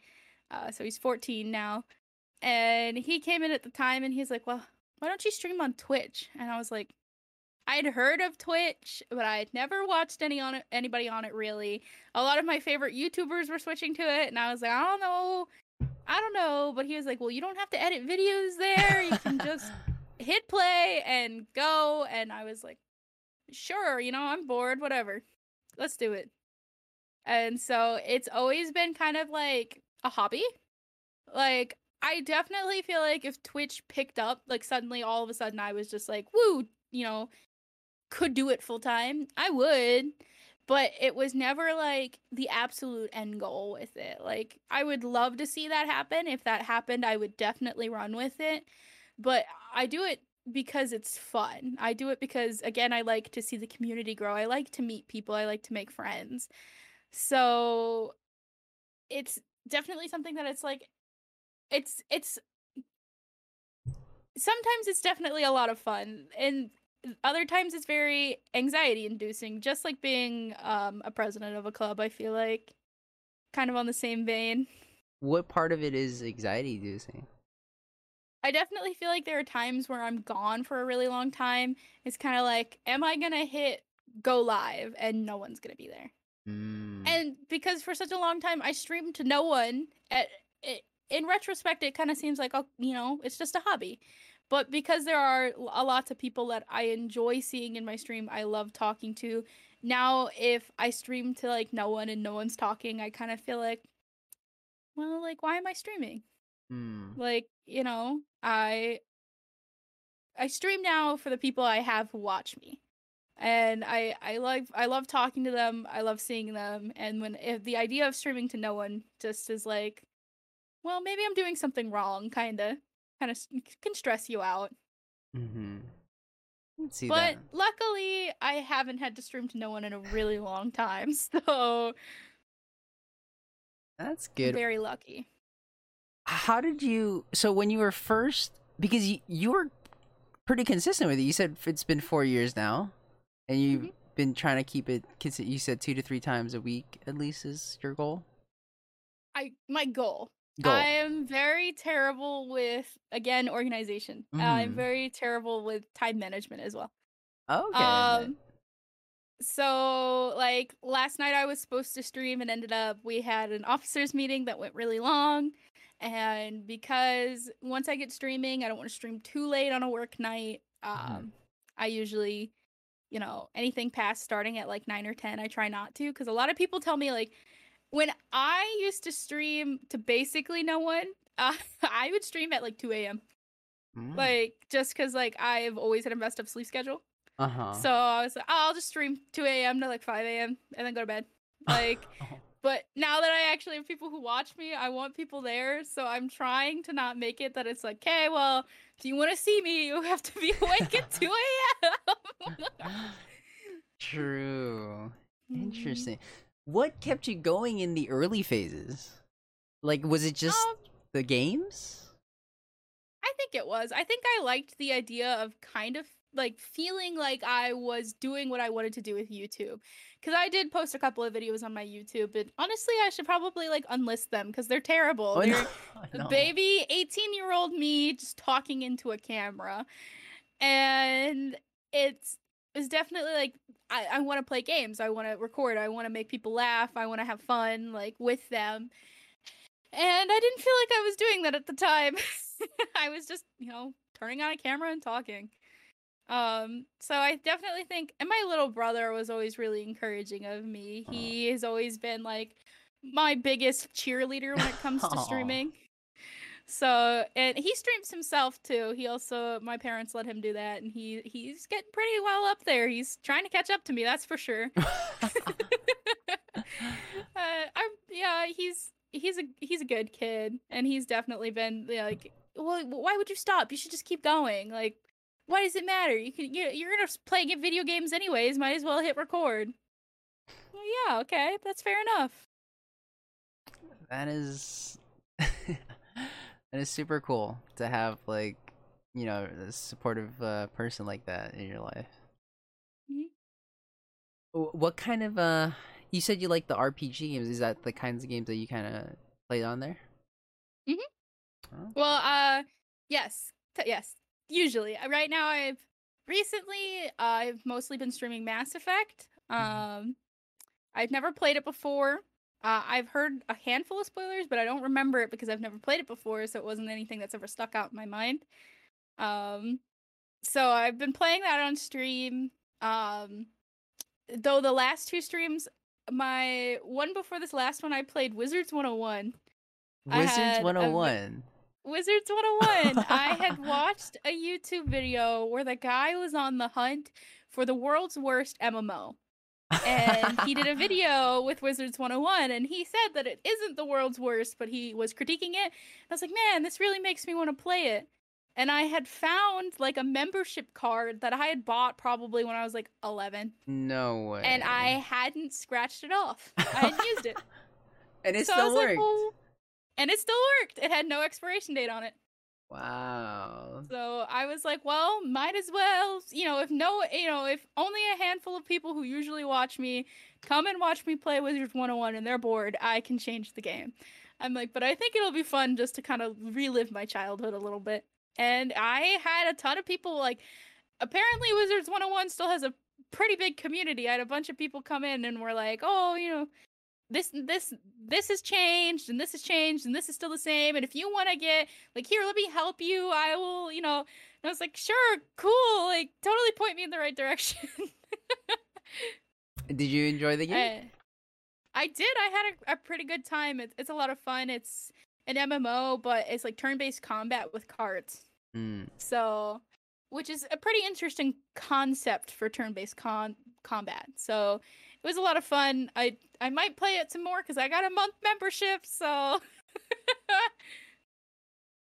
uh, so he's 14 now, and he came in at the time, and he's like, well, why don't you stream on Twitch? And I was like, I'd heard of Twitch, but I had never watched any on it, anybody on it really. A lot of my favorite YouTubers were switching to it, and I was like, I don't know, I don't know. But he was like, well, you don't have to edit videos there. You can just [laughs] hit play and go. And I was like, sure, you know, I'm bored, whatever. Let's do it. And so it's always been kind of like a hobby. Like, I definitely feel like if Twitch picked up, like, suddenly all of a sudden I was just like, woo, you know, could do it full time, I would. But it was never like the absolute end goal with it. Like, I would love to see that happen. If that happened, I would definitely run with it. But I do it because it's fun. I do it because, again, I like to see the community grow. I like to meet people. I like to make friends. So it's definitely something that it's like, it's, it's, sometimes it's definitely a lot of fun. And other times it's very anxiety inducing, just like being um, a president of a club, I feel like. Kind of on the same vein. What part of it is anxiety inducing? I definitely feel like there are times where I'm gone for a really long time. It's kind of like, am I gonna hit go live and no one's gonna be there? Mm. And because for such a long time I streamed to no one, at, it, in retrospect, it kind of seems like, oh, you know, it's just a hobby. But because there are a lot of people that I enjoy seeing in my stream, I love talking to. Now, if I stream to like no one and no one's talking, I kind of feel like, well, like, why am I streaming? Mm. like you know i i stream now for the people i have who watch me and i i love i love talking to them i love seeing them and when if the idea of streaming to no one just is like well maybe i'm doing something wrong kind of kind of can stress you out Mm-hmm. Let's see but that. luckily i haven't had to stream to no one in a really long time [laughs] so That's good. very lucky How did you? So when you were first, because you, you were pretty consistent with it. You said it's been four years now, and you've Mhm. been trying to keep it. You said two to three times a week at least is your goal. i my goal Goal. I am very terrible with again organization. I'm Mhm. very terrible with time management as well. okay. Um, so like last night I was supposed to stream and ended up we had an officers meeting that went really long. And because once I get streaming, I don't want to stream too late on a work night. Um, Mhm. I usually, you know, anything past starting at like nine or ten, I try not to because a lot of people tell me like when I used to stream to basically no one, [laughs] uh, I would stream at like 2 a.m. Mm. Like just because like I've always had a messed up sleep schedule. uh-huh. So I was like, oh, I'll just stream 2 a.m. to like 5 a.m. and then go to bed. Like, [laughs] but now that I actually have people who watch me, I want people there. So I'm trying to not make it that it's like, okay, well, if you want to see me, you have to be [laughs] awake at 2 a.m. True. Mm-hmm. What kept you going in the early phases? Like, was it just Um, the games? I think it was. I think I liked the idea of kind of like feeling like I was doing what I wanted to do with YouTube. Cuz I did post a couple of videos on my YouTube, and honestly, I should probably like unlist them cuz they're terrible. Oh, they're [laughs] no. no. baby 18-year-old me just talking into a camera. And it's it's definitely like I, I want to play games. I want to record. I want to make people laugh. I want to have fun like with them. And I didn't feel like I was doing that at the time. [laughs] I was just, you know, turning on a camera and talking. Um, so I definitely think and my little brother was always really encouraging of me. He has always been like my biggest cheerleader when it comes to [laughs] streaming. So, and he streams himself too. He also my parents let him do that and he he's getting pretty well up there. He's trying to catch up to me, that's for sure. [laughs] [laughs] uh, I'm yeah, he's he's a he's a good kid, and he's definitely been like, well, why would you stop? You should just keep going. Like, why does it matter? You can you you're gonna play video games anyways. Might as well hit record. Well, yeah, okay, that's fair enough. that is [laughs] that is super cool to have like you know a supportive uh, person like that in your life Mhm. What kind of uh you said you like the rpg games is that the kinds of games that you kind of played on there Mhm. Oh. Well, uh, yes, t- yes. Usually, Uh, right now, I've recently I've mostly been streaming Mass Effect. Um, I've never played it before. Uh, I've heard a handful of spoilers, but I don't remember it because I've never played it before, so it wasn't anything that's ever stuck out in my mind. Um, so I've been playing that on stream. Um, though the last two streams, my one before this last one, I played Wizards 101. I wizards had a vi- 101 Wizards 101. I had [laughs] watched a YouTube video where the guy was on the hunt for the world's worst MMO. And he did a [laughs] video with Wizards 101 and he said that it isn't the world's worst, but he was critiquing it. I was like, man, this really makes me want to play it. And I had found like a membership card that I had bought probably when I was like 11. no way And I hadn't scratched it off. [laughs] I hadn't used it. and it so still like, worked well- and it still worked. It had no expiration date on it. Wow So I was like, well, might as well, you know, if no, you know, if only a handful of people who usually watch me come and watch me play Wizards 101 and they're bored, I can change the game. I'm like, but I think it'll be fun just to kind of relive my childhood a little bit. And I had a ton of people like apparently Wizards 101 still has a pretty big community. I had a bunch of people come in and were like, "Oh, you know, this this this has changed and this has changed and this is still the same and if you want to get like here let me help you i will you know and i was like sure cool like totally point me in the right direction. [laughs] Did you enjoy the game? I, I did i had a, a pretty good time it, it's a lot of fun it's an mmo but it's like turn-based combat with cards. Mm. so which is a pretty interesting concept for turn-based con- combat so was a lot of fun i i might play it some more because i got a month membership so [laughs]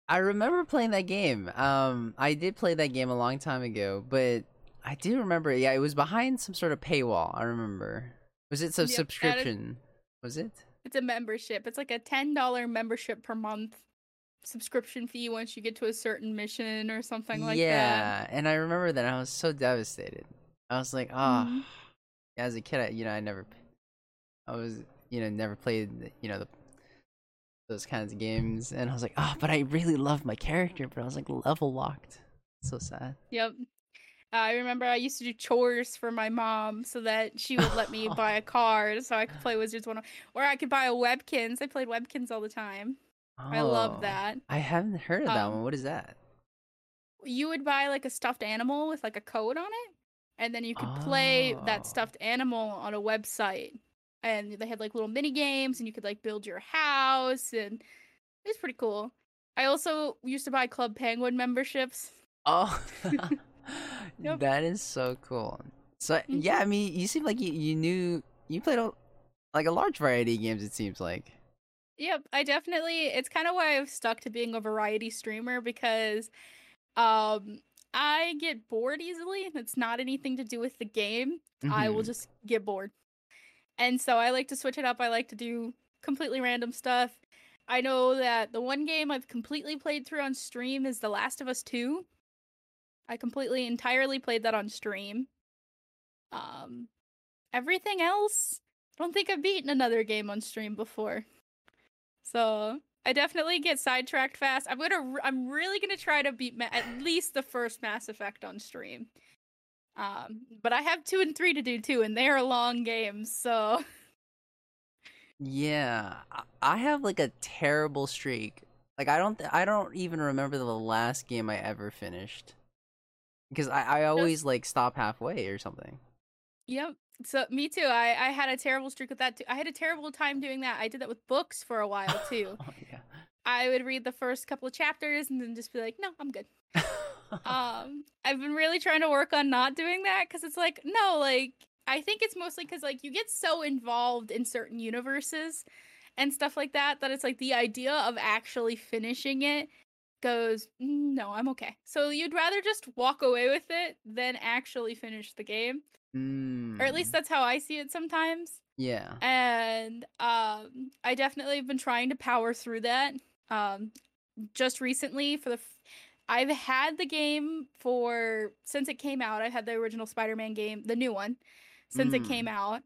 I remember playing that game. Um, I did play that game a long time ago, but I do remember. Yeah, it was behind some sort of paywall. I remember. Was it some Yep, subscription? Was it? it's a membership it's like a $10 membership per month subscription fee once you get to a certain mission or something like that yeah, and I remember that. I was so devastated. I was like, ah. Mhm. As a kid, I, you know, I never, I was, you know, never played, you know, the, those kinds of games, and I was like, ah, but I really loved my character, but I was like level locked. So sad. Yep. I remember I used to do chores for my mom so that she would let me buy a [laughs] card so I could play Wizards 101. Or I could buy a Webkinz. I played Webkinz all the time. I love Oh, that. that. I haven't heard of that Um, one. What is that? You would buy like a stuffed animal with like a code on it, and then you could play Oh. that stuffed animal on a website. and they had like little mini games, and you could like build your house, and it was pretty cool. I also used to buy Club Penguin memberships. Oh, [laughs] [laughs] Yep. that is so cool. So Mhm. yeah, I mean, you seem like you, you knew you played a, like a large variety of games. It seems like. Yep, I definitely it's kind of why I've stuck to being a variety streamer because um I get bored easily and it's not anything to do with the game. I will Mhm. just get bored. And so I like to switch it up. I like to do completely random stuff. I know that the one game I've completely played through on stream is The Last of Us 2. I completely entirely played that on stream. Um everything else, I don't think I've beaten another game on stream before. So I definitely get sidetracked fast. I'm gonna, I'm really gonna try to beat Ma- at least the first Mass Effect on stream. Um, but I have two and three to do too, and they are long games. So Yeah, I- have like a terrible streak. Like I don't, th- I don't even remember the last game I ever finished because I, I always like stop halfway or something. Yep. So me too. I I had a terrible streak with that too. I had a terrible time doing that. I did that with books for a while too. [laughs] Oh yeah. I would read the first couple of chapters and then just be like, no, I'm good. [laughs] um i've been really trying to work on not doing that because it's like no like i think it's mostly because like you get so involved in certain universes and stuff like that that it's like the idea of actually finishing it goes "Mm, no i'm okay so you'd rather just walk away with it than actually finish the game or at least Mm, that's how i see it sometimes yeah. and um i definitely have been trying to power through that um just recently for the f- i've had the game for since it came out I've had the original spider-man game the new one since it Mm. came out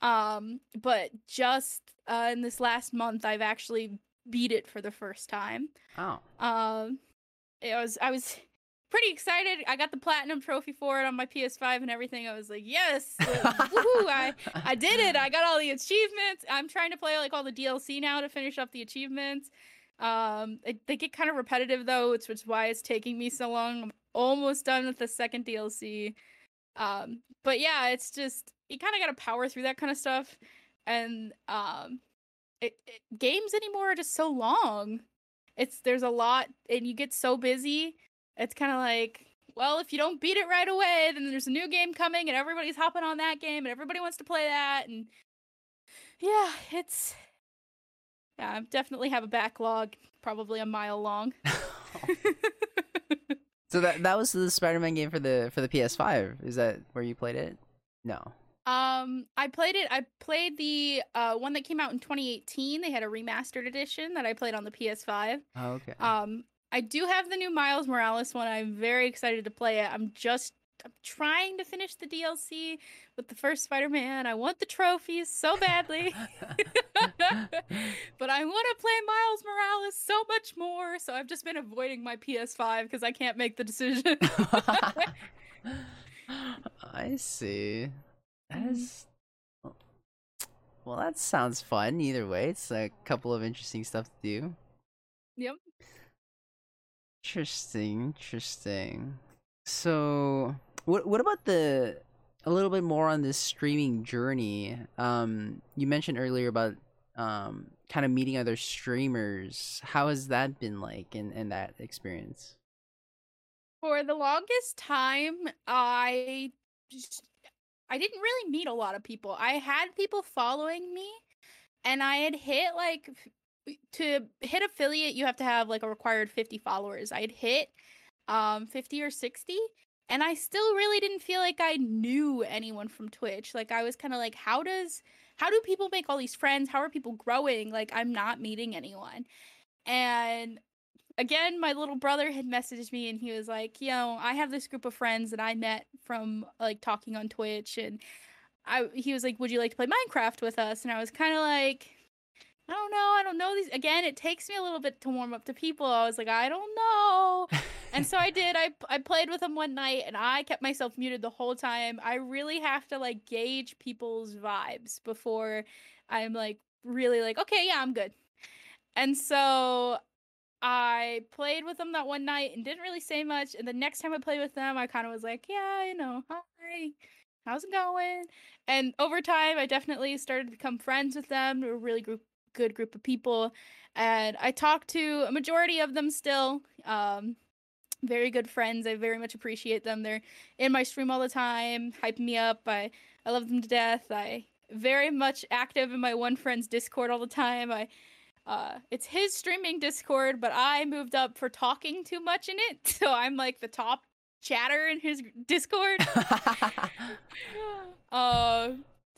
um but just uh in this last month i've actually beat it for the first time Oh. um it was i was pretty excited i got the platinum trophy for it on my ps5 and everything i was like yes [laughs] woohoo i I did it. I got all the achievements. I'm trying to play like all the DLC now to finish up the achievements. Um, they, they get kind of repetitive though, which is why it's taking me so long. I'm almost done with the second DLC. Um, but yeah, it's just you kind of got to power through that kind of stuff, and um, it, it games anymore are just so long. It's there's a lot, and you get so busy. It's kind of like well, if you don't beat it right away, then there's a new game coming and everybody's hopping on that game and everybody wants to play that and yeah, it's yeah, I definitely have a backlog, probably a mile long. [laughs] [laughs] so that that was the Spider-Man game for the for the PS5. Is that where you played it? No. um, I played it. I played the uh one that came out in 2018. They had a remastered edition that I played on the PS5. Oh, okay. Um, I do have the new Miles Morales one. I'm very excited to play it. I'm just I'm trying to finish the DLC with the first Spider-Man. I want the trophies so badly. [laughs] but I want to play Miles Morales so much more. So I've just been avoiding my PS5 because I can't make the decision. [laughs] I see. That Mhm. is. Well, that sounds fun. Either way, it's a couple of interesting stuff to do. yep. Interesting, interesting. So, what what about the a little bit more on this streaming journey? Um, you mentioned earlier about um kind of meeting other streamers. How has that been like in in that experience? For the longest time, I just I didn't really meet a lot of people. I had people following me, and I had hit like to hit affiliate, you have to have like a required 50 followers. I'd hit um 50 or 60, and I still really didn't feel like I knew anyone from Twitch. Like I was kind of like, how does how do people make all these friends? How are people growing? Like I'm not meeting anyone. And again, my little brother had messaged me and he was like, you know, I have this group of friends that I met from like talking on Twitch and I he was like, Would you like to play Minecraft with us? And I was kinda like I don't know, I don't know these again, it takes me a little bit to warm up to people. I was like, I don't know. And so I [laughs] did. I I played with them one night and I kept myself muted the whole time. I really have to like gauge people's vibes before I'm like really like, okay, yeah, I'm good. And so I played with them that one night and didn't really say much. And the next time I played with them, I kind of was like, yeah, you know, hi. how's it going? And over time, I definitely started to become friends with them. They were a really group, good group of people. And I talk to a majority of them still. Um, very good friends. I very much appreciate them. They're in my stream all the time, hyping me up. I, I love them to death. I very much active in my one friend's Discord all the time. I uh it's his streaming Discord, but I moved up for talking too much in it. [laughs] So I'm like the top chatter in his Discord. [laughs] [laughs] uh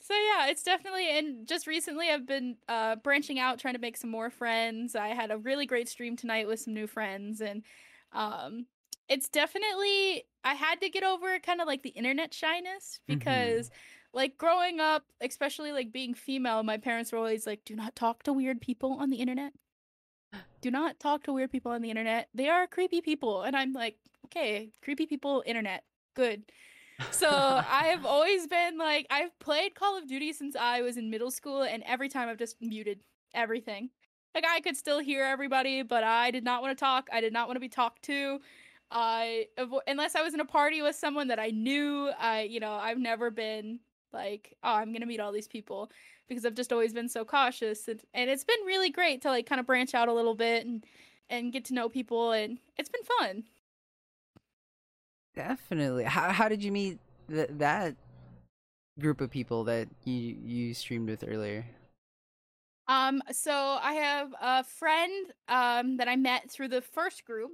so yeah, it's definitely and just recently I've been uh branching out trying to make some more friends. I had a really great stream tonight with some new friends and um it's definitely I had to get over kind of like the internet shyness because like growing up, especially like being female, my parents were always like, "Do not talk to weird people on the internet. Do not talk to weird people on the internet. They are creepy people." And I'm like, "Okay, creepy people, internet, good." So I have always been like, I've played Call of Duty since I was in middle school, and every time I've just muted everything. Like I could still hear everybody, but I did not want to talk. I did not want to be talked to. I avo- unless I was in a party with someone that I knew. I you know I've never been like oh i'm gonna meet all these people because i've just always been so cautious and, and it's been really great to like kind of branch out a little bit and and get to know people and it's been fun Definitely. How how did you meet th- that group of people that you you streamed with earlier? um so i have a friend um that i met through the first group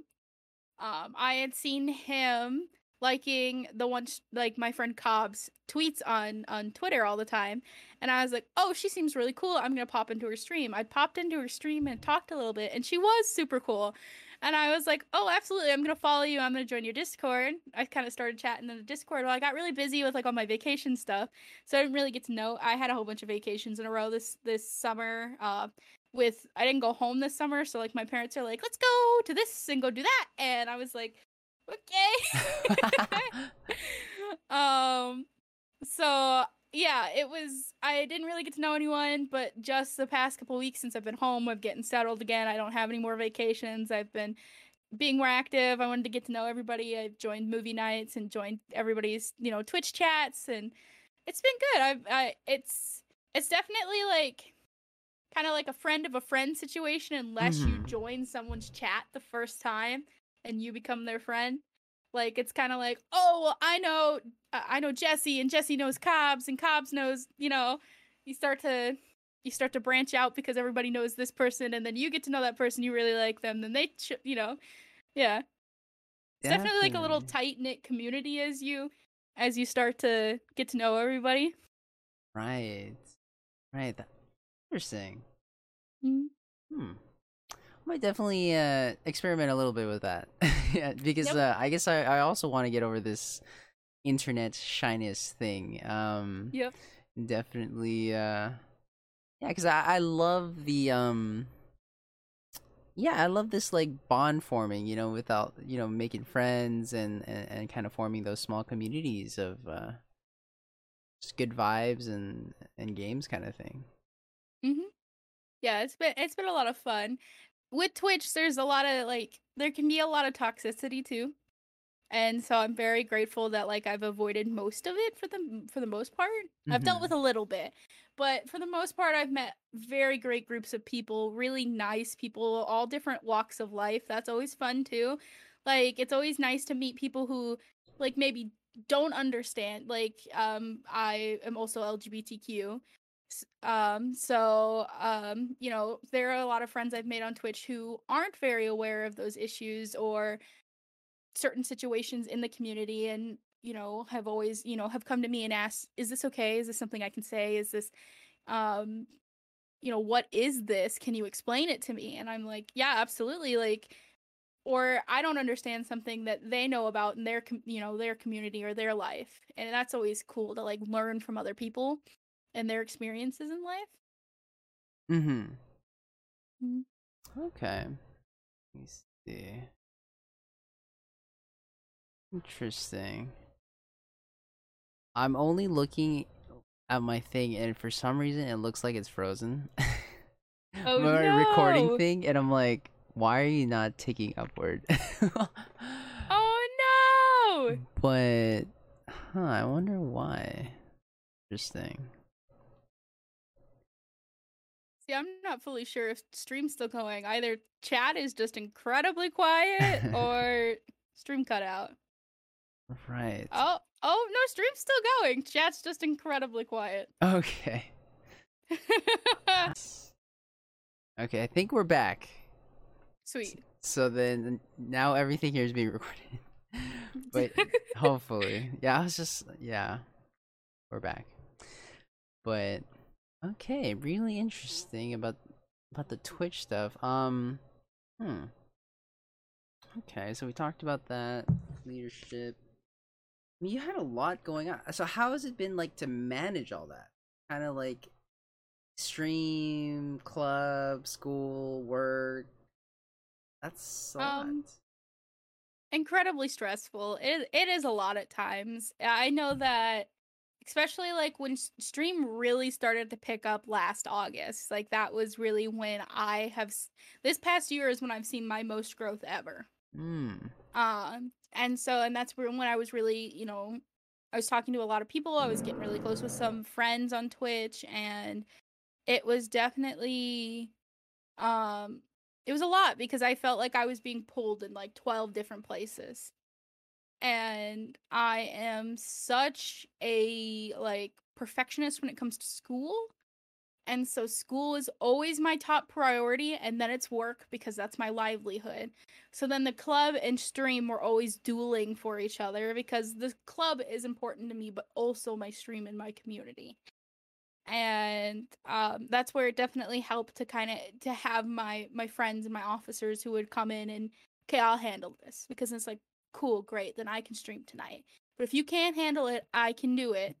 um i had seen him liking the one sh- like my friend Cobb's tweets on on Twitter all the time, and I was like, "Oh, she seems really cool. I'm gonna pop into her stream." I popped into her stream and talked a little bit, and she was super cool. And I was like, "Oh, absolutely! I'm gonna follow you. I'm gonna join your Discord." I kind of started chatting in the Discord. Well, I got really busy with like all my vacation stuff, so I didn't really get to know. I had a whole bunch of vacations in a row this this summer. Uh, with I didn't go home this summer, so like my parents are like, "Let's go to this and go do that," and I was like, okay. [laughs] [laughs] um so yeah, it was I didn't really get to know anyone, but just the past couple weeks since I've been home, I'm getting settled again. I don't have any more vacations. I've been being more active. I wanted to get to know everybody. I've joined movie nights and joined everybody's, you know, Twitch chats and it's been good. I've I it's it's definitely like kind of like a friend of a friend situation unless you Mhm. join someone's chat the first time and you become their friend. Like it's kind of like, oh, well, I know, uh, I know Jesse, and Jesse knows Cobbs, and Cobbs knows, you know. You start to, you start to branch out because everybody knows this person, and then you get to know that person, you really like them, then they, ch- you know, yeah. It's definitely like a little tight knit community as you, as you start to get to know everybody. Right. Right. Interesting. Mhm. Hmm. I might definitely uh, experiment a little bit with that. [laughs] yeah, because Yep. uh, I guess I, I also want to get over this internet shyness thing. Um, Yep. definitely. Uh, yeah, because I, I love the um. Yeah, I love this like bond forming, you know, without you know making friends and and, and kind of forming those small communities of uh, just good vibes and and games kind of thing. Mm-hmm. Yeah, it's been it's been a lot of fun. With Twitch, there's a lot of like there can be a lot of toxicity too. And so I'm very grateful that like I've avoided most of it for the for the most part. I've dealt with a little bit, but for the most part I've met very great groups of people, really nice people, all different walks of life. That's always fun too. Like it's always nice to meet people who like maybe don't understand. Like um I am also LGBTQ. Um, so um, you know, there are a lot of friends I've made on Twitch who aren't very aware of those issues or certain situations in the community and you know have always you know have come to me and asked is this okay? Is this something i can say? Is this um you know what is this? Can you explain it to me? And i'm like yeah absolutely like or i don't understand something that they know about in their com- you know their community or their life and that's always cool to like learn from other people and their experiences in life Mm-hmm. Mhm. Okay. Let me see. Interesting. I'm only looking at my thing, and for some reason, it looks like it's frozen. [laughs] Oh, my recording thing, and I'm like, why are you not ticking upward? [laughs] oh no but Huh, I wonder why. Interesting. See, I'm not fully sure if stream's still going. Either chat is just incredibly quiet [laughs] or stream cut out. Right. Oh, oh no, stream's still going. Chat's just incredibly quiet. Okay. [laughs] Okay, I think we're back. Sweet. So then now everything here is being recorded. [laughs] but hopefully. Yeah, I was just yeah. We're back. But okay, really interesting about about the Twitch stuff. Um hmm. Okay, so we talked about that leadership. I mean, you had a lot going on. So how has it been like to manage all that? Kind of like stream, club, school, work. That's Um, incredibly stressful. It it is a lot at times. I know that especially like when stream really started to pick up last August. Like that was really when I have this past year is when I've seen my most growth ever. Hmm. Um and so and that's when I was really, you know, I was talking to a lot of people. I was getting really close with some friends on Twitch and it was definitely um it was a lot because I felt like I was being pulled in like 12 different places. And I am such a like perfectionist when it comes to school. And so school is always my top priority and then it's work because that's my livelihood. So then the club and stream were always dueling for each other because the club is important to me but also my stream and my community and um, that's where it definitely helped to kind of to have my my friends and my officers who would come in and okay i'll handle this because it's like cool great then i can stream tonight. But if you can't handle it i can do it.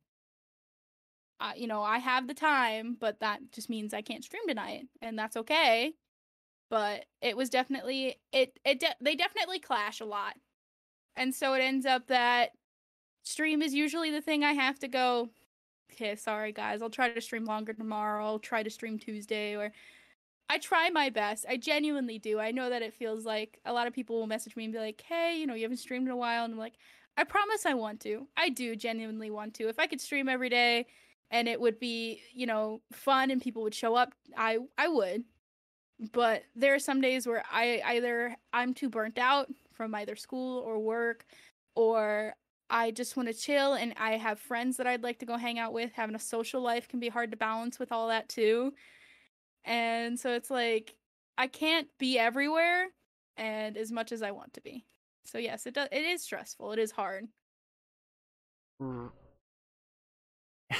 Uh, you know i have the time but that just means i can't stream tonight and that's okay. But it was definitely it it de- they definitely clash a lot. And so it ends up that stream is usually the thing i have to go okay, sorry guys, I'll try to stream longer tomorrow. I'll try to stream Tuesday or I try my best. I genuinely do. I know that it feels like a lot of people will message me and be like, "Hey, you know, you haven't streamed in a while." And I'm like, "I promise I want to. I do genuinely want to. If I could stream every day and it would be, you know, fun and people would show up, I I would. But there are some days where I either I'm too burnt out from either school or work or I just want to chill and I have friends that I'd like to go hang out with. Having a social life can be hard to balance with all that too. And so it's like I can't be everywhere and as much as I want to be. So yes, it does it is stressful. It is hard. Mm. [sighs]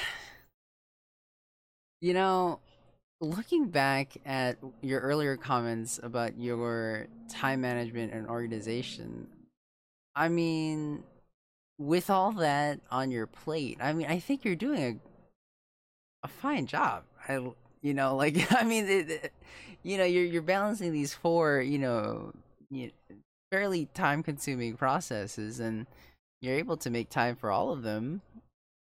You know, looking back at your earlier comments about your time management and organization, I mean, with all that on your plate, I mean, I think you're doing a a fine job. I, you know, like [laughs] I mean, it, it- you know, you're you're balancing these four, you know, you, fairly time-consuming processes, and you're able to make time for all of them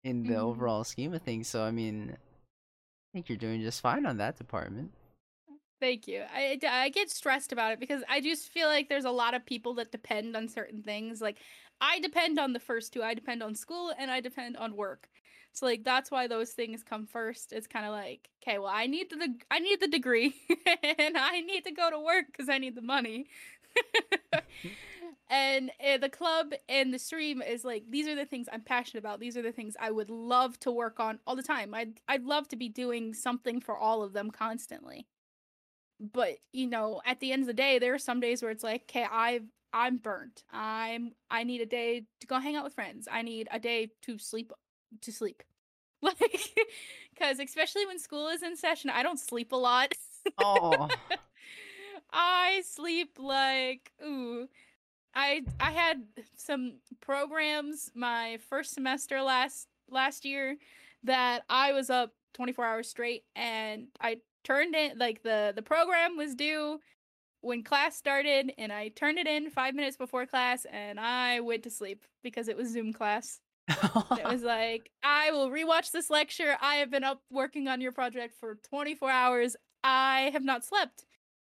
in the Mhm. overall scheme of things. So, I mean, I think you're doing just fine on that department. Thank you. I, I get stressed about it because I just feel like there's a lot of people that depend on certain things. Like I depend on the first two. I depend on school and I depend on work. So like that's why those things come first. It's kind of like, okay, well, I need the I need the degree [laughs] and I need to go to work cuz I need the money. [laughs] [laughs] and uh, the club and the stream is like these are the things I'm passionate about. These are the things I would love to work on all the time. I'd I'd love to be doing something for all of them constantly but you know at the end of the day there are some days where it's like okay i've i'm burnt i'm i need a day to go hang out with friends i need a day to sleep to sleep. [laughs] Like because especially when school is in session i don't sleep a lot. Oh, [laughs] i sleep like ooh i i had some programs my first semester last last year that i was up 24 hours straight and i turned in like the the program was due when class started and i turned it in five minutes before class and i went to sleep because it was zoom class it was like i will rewatch this lecture i have been up working on your project for 24 hours i have not slept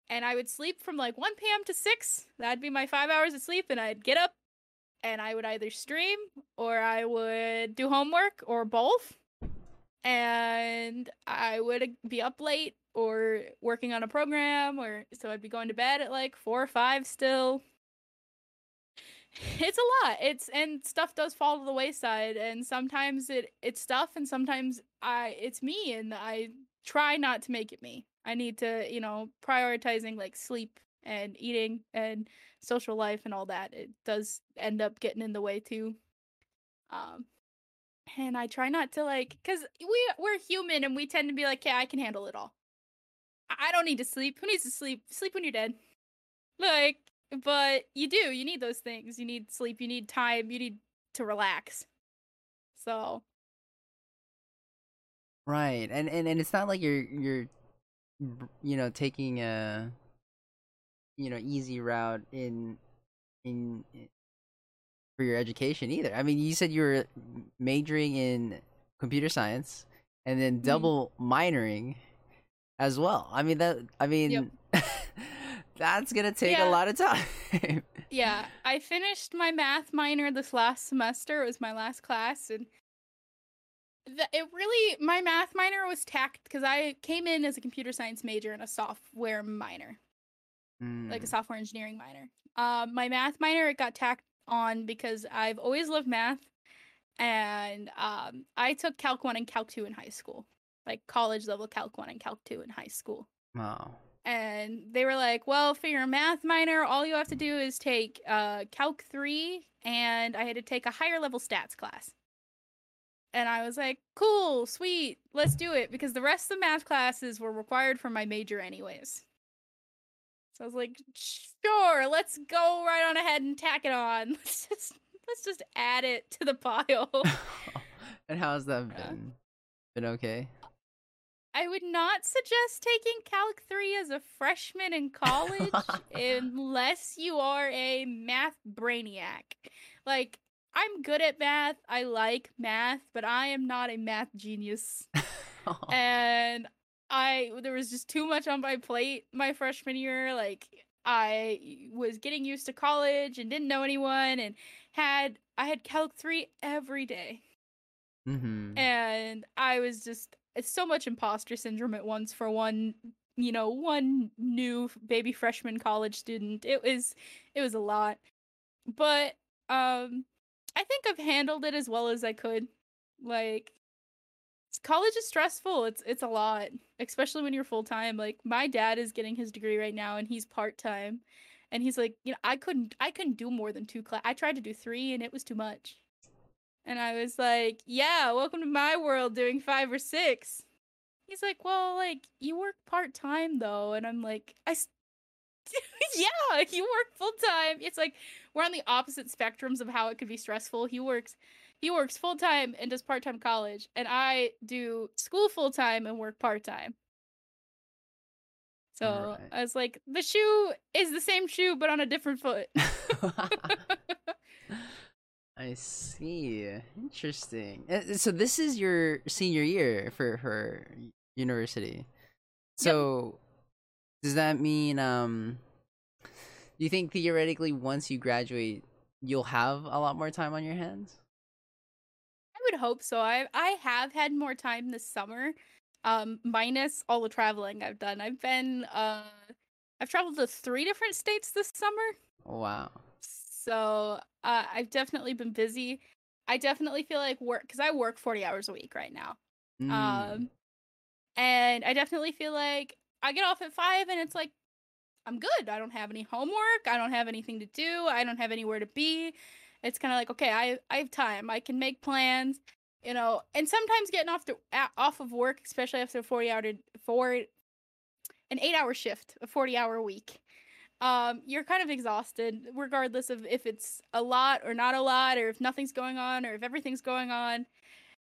and i would sleep from like 1 p.m to 6 that'd be my five hours of sleep and i'd get up and I would either stream or I would do homework or both. And I would uh, be up late or working on a program or so I'd be going to bed at like 4 or 5 still. It's a lot. It's and stuff does fall to the wayside and sometimes it it's stuff and sometimes I it's me and I try not to make it me. I need to, you know, prioritizing like sleep and eating and social life and all that. It does end up getting in the way too. Um and I try not to like cuz we we're human and we tend to be like, "Yeah, I can handle it all." I don't need to sleep. Who needs to sleep? Sleep when you're dead. Like, but you do. You need those things. You need sleep, you need time, you need to relax. So, Right. And and and it's not like you're you're you know taking a you know easy route in in i- for your education either. I mean, you said you were majoring in computer science and then mhm. double minoring as well. I mean that I Yep. [laughs] that's going to take a lot of time. [laughs] Yeah, I finished my math minor this last semester. It was my last class, and the, it really my math minor was tacked because I came in as a computer science major and a software minor, like a Mm, software engineering minor. Um, my math minor it got tacked on because I've always loved math, and um, I took Calc one and Calc two in high school, like college level Calc one and Calc two in high school wow. And they were like, "Well, for your math minor, all you have to do is take uh, Calc three, and I had to take a higher level stats class." And I was like, "Cool, sweet, let's do it," because the rest of the math classes were required for my major anyways. So I was like, "Sure, let's go right on ahead and tack it on. [laughs] Let's just let's just add it to the pile." [laughs] and how's that Yeah. been? Been okay? I would not suggest taking Calc 3 as a freshman in college [laughs] unless you are a math brainiac. Like, I'm good at math, I like math, but I am not a math genius. [laughs] And I there was just too much on my plate my freshman year. Like I was getting used to college and didn't know anyone and had I had Calc 3 every day mm-hmm. and I was just it's so much imposter syndrome at once for one you know one new baby freshman college student. It was it was a lot. But um I think I've handled it as well as I could. Like college is stressful. It's it's a lot especially when you're full time like my dad is getting his degree right now and he's part time and he's like you know I couldn't I couldn't do more than two class I tried to do 3 and it was too much and I was like, yeah, welcome to my world doing five or six. He's like, well, like, you work part time though. And I'm like, I, [laughs] yeah, you work full time. It's like, we're on the opposite spectrums of how it could be stressful. He works, he works full time and does part time college. And I do school full time and work part time. So Right. I was like, the shoe is the same shoe, but on a different foot. [laughs] [laughs] I see. Interesting. Uh, So this is your senior year for for university. So does that mean um do you think theoretically once you graduate you'll have a lot more time on your hands? I would hope so. I I have had more time this summer, um, minus all the traveling I've done. I've been uh, I've traveled to three different states this summer, Wow. so uh, I've definitely been busy. I definitely feel like work because I work forty hours a week right now. Mm. Um, and I definitely feel like I get off at five, and it's like I'm good. I don't have any homework. I don't have anything to do. I don't have anywhere to be. It's kind of like okay, I I have time. I can make plans, you know. And sometimes getting off a- off of work, especially after a forty hour four an eight hour shift, a forty hour week. Um, you're kind of exhausted, regardless of if it's a lot or not a lot, or if nothing's going on, or if everything's going on.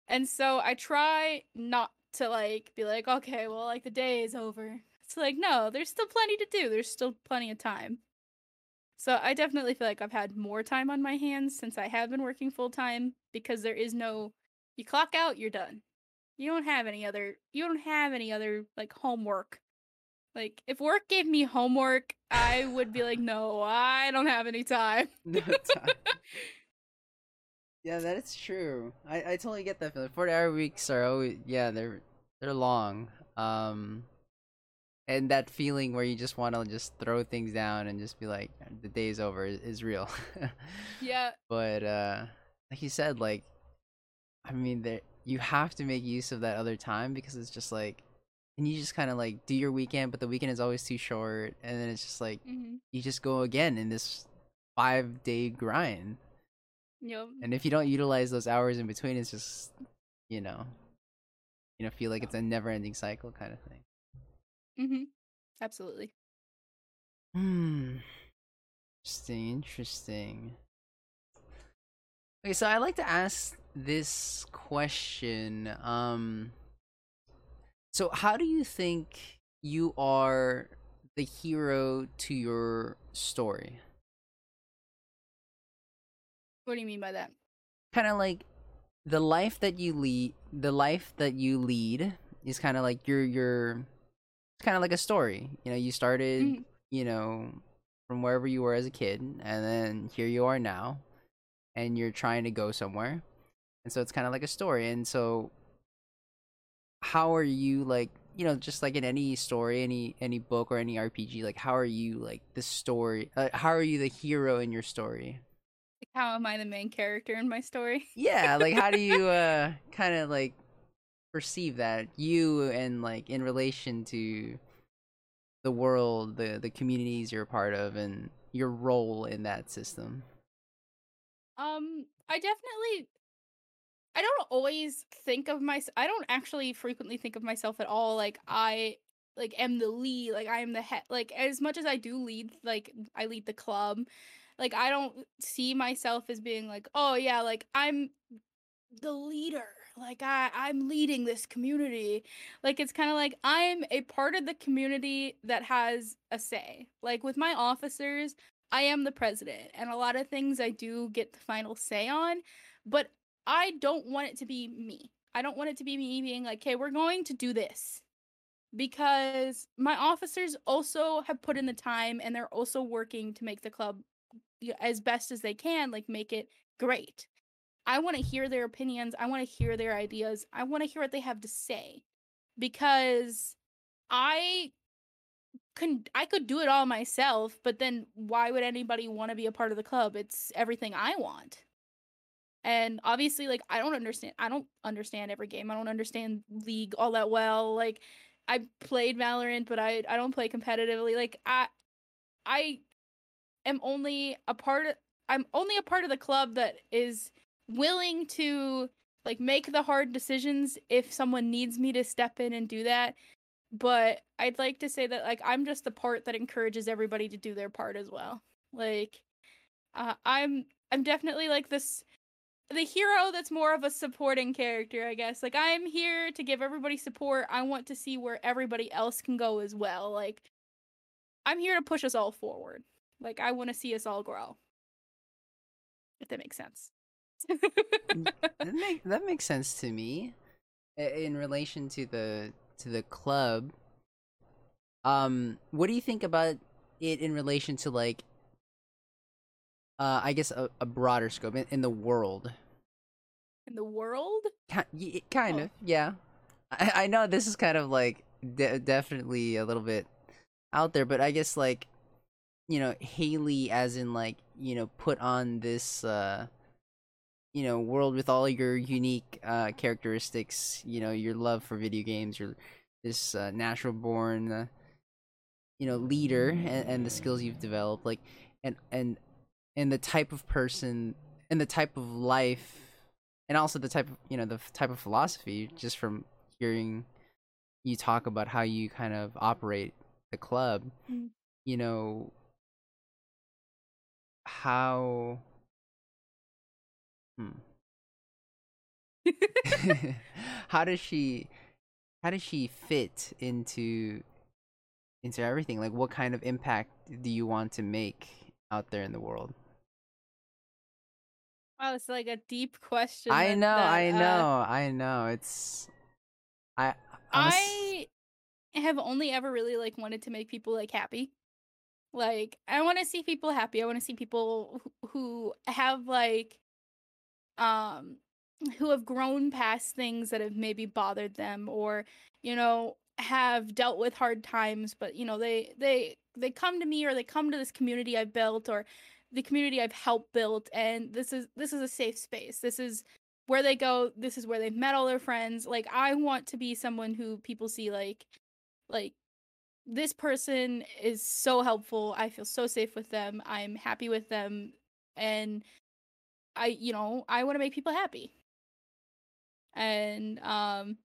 And so I try not to like be like, okay, well, like the day is over. It's like, no, there's still plenty to do. There's still plenty of time. So I definitely feel like I've had more time on my hands since I have been working full time because there is no you clock out, you're done. You don't have any other you don't have any other like homework. Like if work gave me homework, I would be like, no, I don't have any time. [laughs] No time. [laughs] yeah, that is true. I, I totally get that feeling. Forty hour weeks are always yeah, they're they're long. Um and that feeling where you just want to just throw things down and just be like the day's over is, is real. [laughs] Yeah. but uh like you said like I mean there you have to make use of that other time because it's just like and you just kind of like do your weekend but the weekend is always too short and then it's just like hmm you just go again in this 5 day grind Yep. and if you don't utilize those hours in between it's just you know you know feel like it's a never ending cycle kind of thing hmm Absolutely. Hmm. Interesting, interesting. Okay, so I like to ask this question. Um so how do you think you are the hero to your story? What do you mean by that? Kind of like the life that you lead, the life that you lead is kind of like your your it's kind of like a story. You know, you started Mhm. you know, from wherever you were as a kid, and then here you are now, and you're trying to go somewhere. And so it's kind of like a story. And so, how are you like, you know, just like in any story, any any book or any RPG, like how are you like the story? Uh, how are you the hero in your story? Like, how am I the main character in my story? Yeah, like how do [laughs] you uh kind of like perceive that you and like in relation to the world, the the communities you're a part of, and your role in that system. Um, I definitely I don't always think of myself I don't actually frequently think of myself at all like I like am the lead, like I am the head like as much as I do lead like I lead the club, like I don't see myself as being like, "Oh yeah, like I'm the leader. Like I I'm leading this community." Like it's kind of like I'm a part of the community that has a say. Like with my officers, I am the president, and a lot of things I do get the final say on, but I don't want it to be me. I don't want it to be me being like, "Okay, we're going to do this." Because my officers also have put in the time and they're also working to make the club as best as they can, like make it great. I want to hear their opinions. I want to hear their ideas. I want to hear what they have to say because I can I could do it all myself, but then why would anybody want to be a part of the club? It's everything I want. And obviously like I don't understand I don't understand every game. I don't understand League all that well. Like I played Valorant, but I I don't play competitively. Like I I am only a part of I'm only a part of the club that is willing to like make the hard decisions if someone needs me to step in and do that. But I'd like to say that like I'm just the part that encourages everybody to do their part as well. Like uh, I'm I'm definitely like this the hero that's more of a supporting character, I guess. Like I'm here to give everybody support. I want to see where everybody else can go as well. Like I'm here to push us all forward. Like I want to see us all grow. If that makes sense. That make that makes sense to me. In relation to the to the club, um, what do you think about it in relation to like, uh, I guess a, a broader scope in, in the world? In the world? Ki- kind Oh. of, yeah. I, I know this is kind of like de- definitely a little bit out there, but I guess like, you know, Hayley, as in like, you know, put on this, uh, you know, world with all your unique uh, characteristics. You know, your love for video games, your this uh, natural born, uh, you know, leader, and, and the skills you've developed, like, and and and the type of person and the type of life and also the type of you know the type of philosophy just from hearing you talk about how you kind of operate the club Mm. you know how hmm. [laughs] how does she how does she fit into into everything like what kind of impact do you want to make out there in the world Wow, it's like a deep question. I know, that, I uh, know, I know. It's I I'm a s- I have only ever really like wanted to make people like happy. Like I want to see people happy. I want to see people who, who have like um who have grown past things that have maybe bothered them or you know have dealt with hard times but you know they they they come to me or they come to this community I've built or the community I've helped build and this is this is a safe space. This is where they go, this is where they've met all their friends. Like I want to be someone who people see like like this person is so helpful. I feel so safe with them. I'm happy with them and I you know, I want to make people happy. And um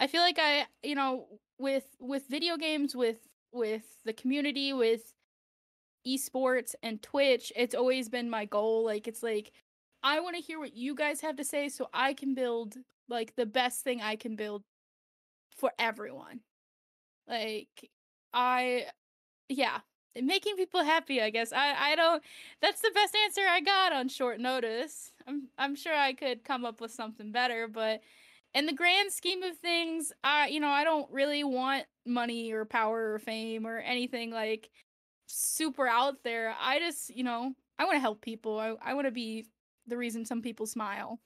I feel like I, you know, with with video games with with the community with esports and Twitch, it's always been my goal. Like it's like I want to hear what you guys have to say so I can build like the best thing I can build for everyone. Like I yeah, making people happy, I guess. I I don't that's the best answer I got on short notice. I'm I'm sure I could come up with something better, but in the grand scheme of things, I you know, I don't really want money or power or fame or anything like super out there. I just, you know, I want to help people. I, I want to be the reason some people smile.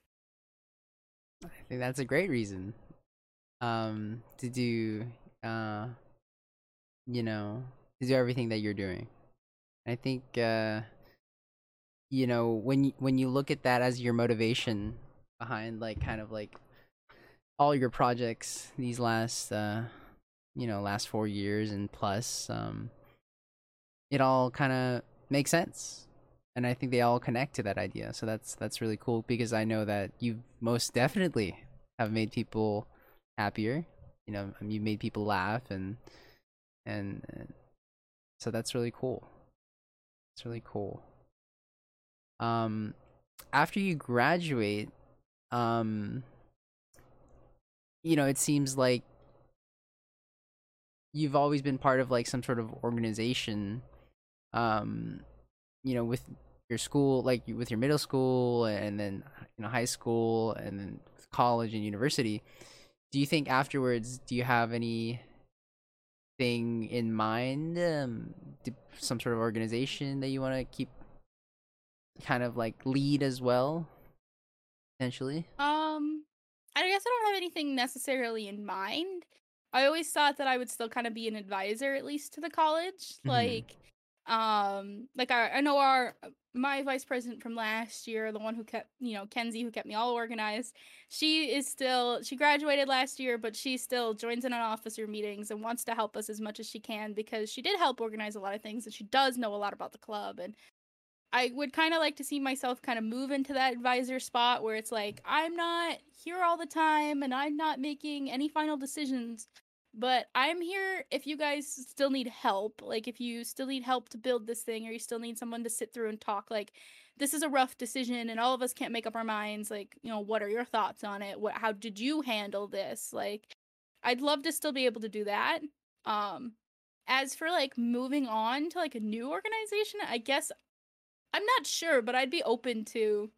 I think that's a great reason. Um, to do, uh, you know, to do everything that you're doing. I think, uh, you know, when you, when you look at that as your motivation behind, like, kind of like all your projects these last, uh, you know, last four years and plus, um, it all kind of makes sense and i think they all connect to that idea so that's that's really cool because i know that you most definitely have made people happier you know you've made people laugh and and, and so that's really cool. It's really cool. Um after you graduate um you know it seems like you've always been part of like some sort of organization um you know with your school like with your middle school and then you know high school and then college and university do you think afterwards do you have any thing in mind um some sort of organization that you want to keep kind of like lead as well potentially um i guess i don't have anything necessarily in mind i always thought that i would still kind of be an advisor at least to the college mm-hmm. like um like I, I know our my vice president from last year the one who kept you know kenzie who kept me all organized she is still she graduated last year but she still joins in on officer meetings and wants to help us as much as she can because she did help organize a lot of things and she does know a lot about the club. And i would kind of like to see myself kind of move into that advisor spot where it's like i'm not here all the time and i'm not making any final decisions but I'm here if you guys still need help. Like if you still need help to build this thing or you still need someone to sit through and talk like this is a rough decision and all of us can't make up our minds like, you know, what are your thoughts on it? What how did you handle this? Like I'd love to still be able to do that. Um as for like moving on to like a new organization, I guess I'm not sure, but I'd be open to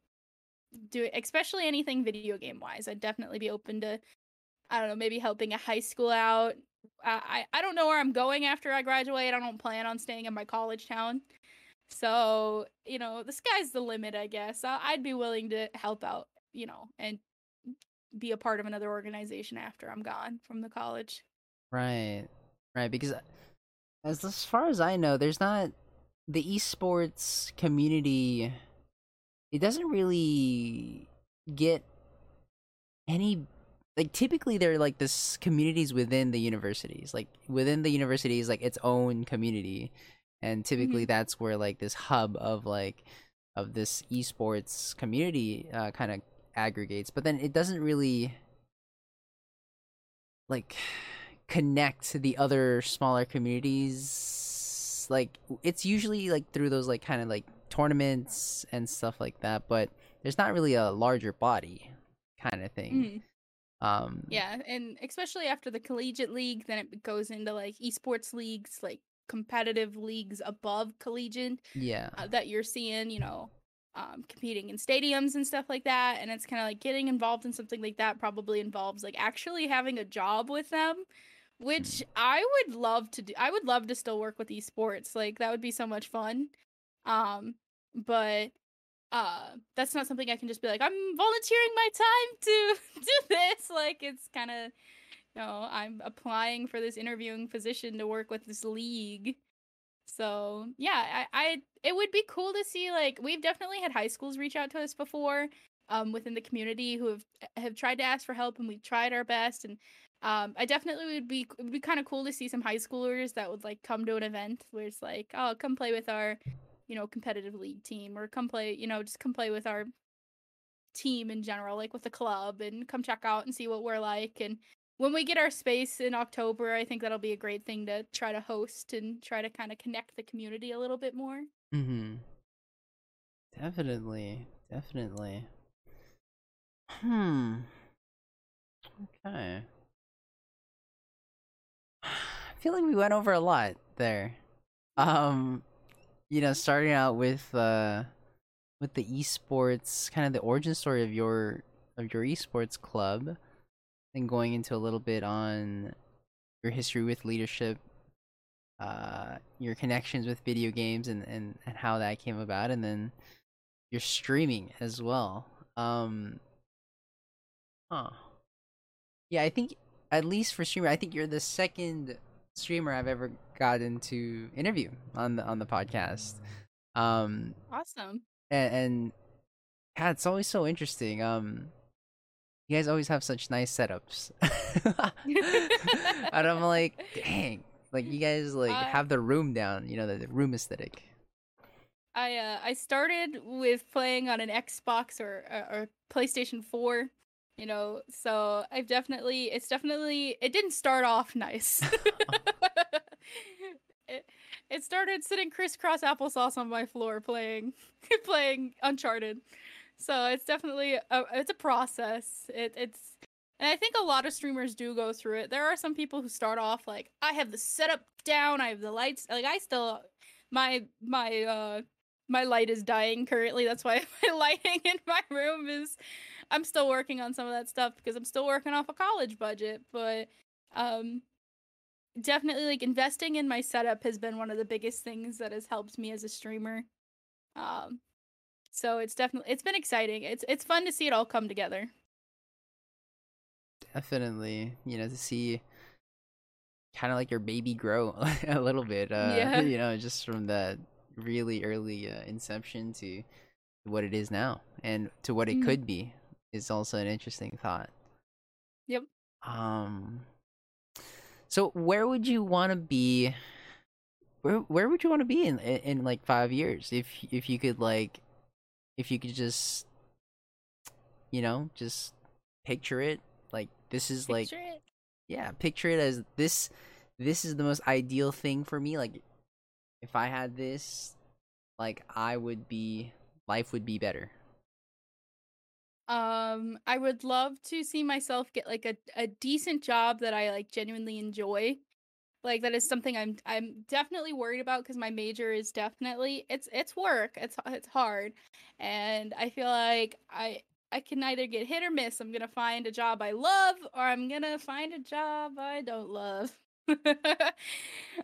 do it, especially anything video game wise. I'd definitely be open to I don't know, maybe helping a high school out. I, I don't know where I'm going after I graduate. I don't plan on staying in my college town. So, you know, the sky's the limit, I guess. I'd be willing to help out, you know, and be a part of another organization after I'm gone from the college. Right. Right. Because as, as far as I know, there's not the esports community, it doesn't really get any like typically they're like this communities within the universities like within the universities like its own community and typically mm-hmm. that's where like this hub of like of this esports community uh, kind of aggregates but then it doesn't really like connect to the other smaller communities like it's usually like through those like kind of like tournaments and stuff like that but there's not really a larger body kind of thing mm-hmm. Um, yeah, and especially after the collegiate league, then it goes into like esports leagues, like competitive leagues above collegiate. Yeah, uh, that you're seeing, you know, um, competing in stadiums and stuff like that. And it's kind of like getting involved in something like that probably involves like actually having a job with them, which I would love to do. I would love to still work with esports. Like that would be so much fun. Um, but uh that's not something I can just be like, I'm volunteering my time to [laughs] do this. Like it's kind of you know, I'm applying for this interviewing position to work with this league. So yeah, I, I it would be cool to see like we've definitely had high schools reach out to us before um within the community who have have tried to ask for help and we've tried our best and um I definitely would be would be kind of cool to see some high schoolers that would like come to an event where it's like, oh, come play with our you know, competitive league team or come play, you know, just come play with our team in general, like with the club and come check out and see what we're like. And when we get our space in October, I think that'll be a great thing to try to host and try to kind of connect the community a little bit more. Mm-hmm. Definitely. Definitely. Hmm. Okay. [sighs] I feel like we went over a lot there. Um you know, starting out with uh with the esports, kind of the origin story of your of your esports club, and going into a little bit on your history with leadership, uh, your connections with video games, and and and how that came about, and then your streaming as well. Um, huh. Yeah, I think at least for streamer, I think you're the second streamer I've ever gotten to interview on the on the podcast. Um, awesome. And, and yeah, it's always so interesting. Um, you guys always have such nice setups, [laughs] and I'm like, dang, like you guys like uh, have the room down. You know, the, the room aesthetic. I uh, I started with playing on an Xbox or or PlayStation Four you know so i've definitely it's definitely it didn't start off nice. [laughs] It, it started sitting crisscross applesauce on my floor playing [laughs] playing uncharted. So it's definitely a, it's a process. It, it's and i think a lot of streamers do go through it. There are some people who start off like i have the setup down i have the lights like i still my my uh my light is dying currently. That's why [laughs] my lighting in my room is I'm still working on some of that stuff because I'm still working off a college budget, but um definitely like investing in my setup has been one of the biggest things that has helped me as a streamer. Um so it's definitely it's been exciting. It's it's fun to see it all come together. Definitely, you know, to see kind of like your baby grow [laughs] a little bit uh yeah. [laughs] you know, just from that really early uh, inception to what it is now and to what it mm-hmm. could be is also an interesting thought. Yep. Um so where would you want to be where where would you want to be in, in, in like 5 years if if you could like if you could just you know, just picture it like this is picture like it. yeah, picture it as this this is the most ideal thing for me like if I had this like I would be life would be better um, I would love to see myself get like a, a decent job that I like genuinely enjoy. Like that is something I'm I'm definitely worried about because my major is definitely it's it's work. It's it's hard. And I feel like I I can either get hit or miss. I'm gonna find a job I love or I'm gonna find a job I don't love. [laughs] um,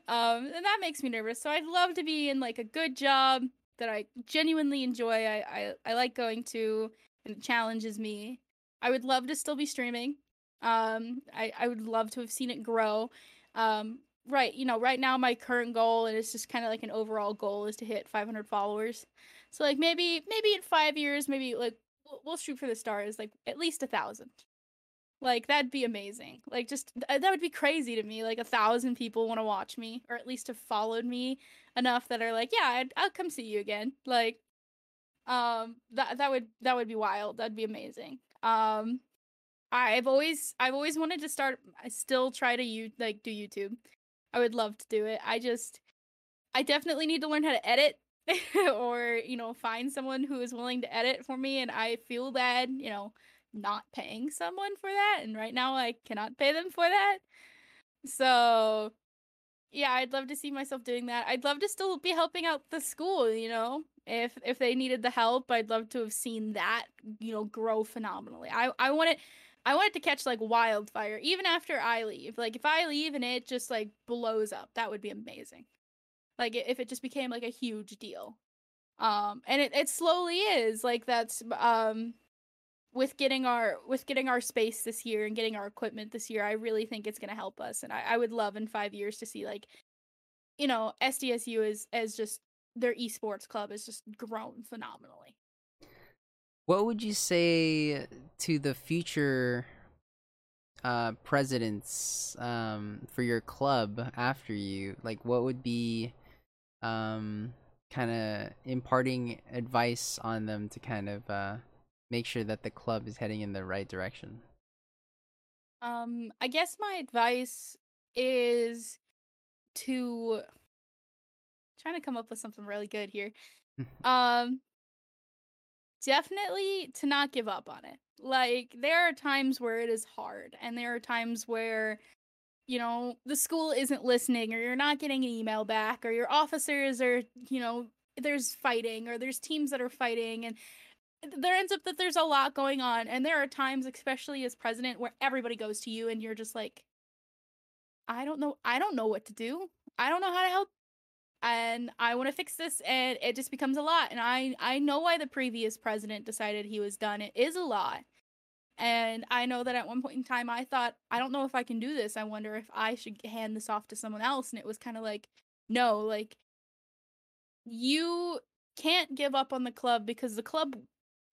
and that makes me nervous. So I'd love to be in like a good job that I genuinely enjoy. I I, I like going to and it challenges me. I would love to still be streaming. Um, I, I would love to have seen it grow. Um, right, you know, right now my current goal and it's just kind of like an overall goal is to hit 500 followers. So like maybe maybe in five years, maybe like we'll, shoot for the stars, like at least a thousand. Like that'd be amazing. Like just th- that would be crazy to me. Like a thousand people want to watch me, or at least have followed me enough that are like, yeah, I'd, I'll come see you again. Like um, that that would that would be wild. That'd be amazing. Um, I've always I've always wanted to start. I still try to you like do YouTube. I would love to do it. I just I definitely need to learn how to edit [laughs] or you know find someone who is willing to edit for me and i feel bad you know not paying someone for that and right now i cannot pay them for that so yeah i'd love to see myself doing that i'd love to still be helping out the school you know if if they needed the help i'd love to have seen that you know grow phenomenally i i want it I want it to catch like wildfire even after I leave. Like if I leave and it just like blows up, that would be amazing. Like if it just became like a huge deal. Um and it, it slowly is. Like that's um with getting our with getting our space this year and getting our equipment this year, I really think it's gonna help us. And I, I would love in five years to see like you know, SDSU is as just their esports club has just grown phenomenally. What would you say to the future uh, presidents um, for your club after you? Like, what would be um, kind of imparting advice on them to kind of uh, make sure that the club is heading in the right direction? Um, I guess my advice is to trying to come up with something really good here. [laughs] um, definitely to not give up on it. Like there are times where it is hard and there are times where you know, the school isn't listening or you're not getting an email back or your officers are, you know, there's fighting or there's teams that are fighting and there ends up that there's a lot going on and there are times especially as president where everybody goes to you and you're just like I don't know I don't know what to do. I don't know how to help and I want to fix this and it just becomes a lot and I I know why the previous president decided he was done. It is a lot. And I know that at one point in time I thought I don't know if I can do this. I wonder if I should hand this off to someone else and it was kind of like no, like you can't give up on the club because the club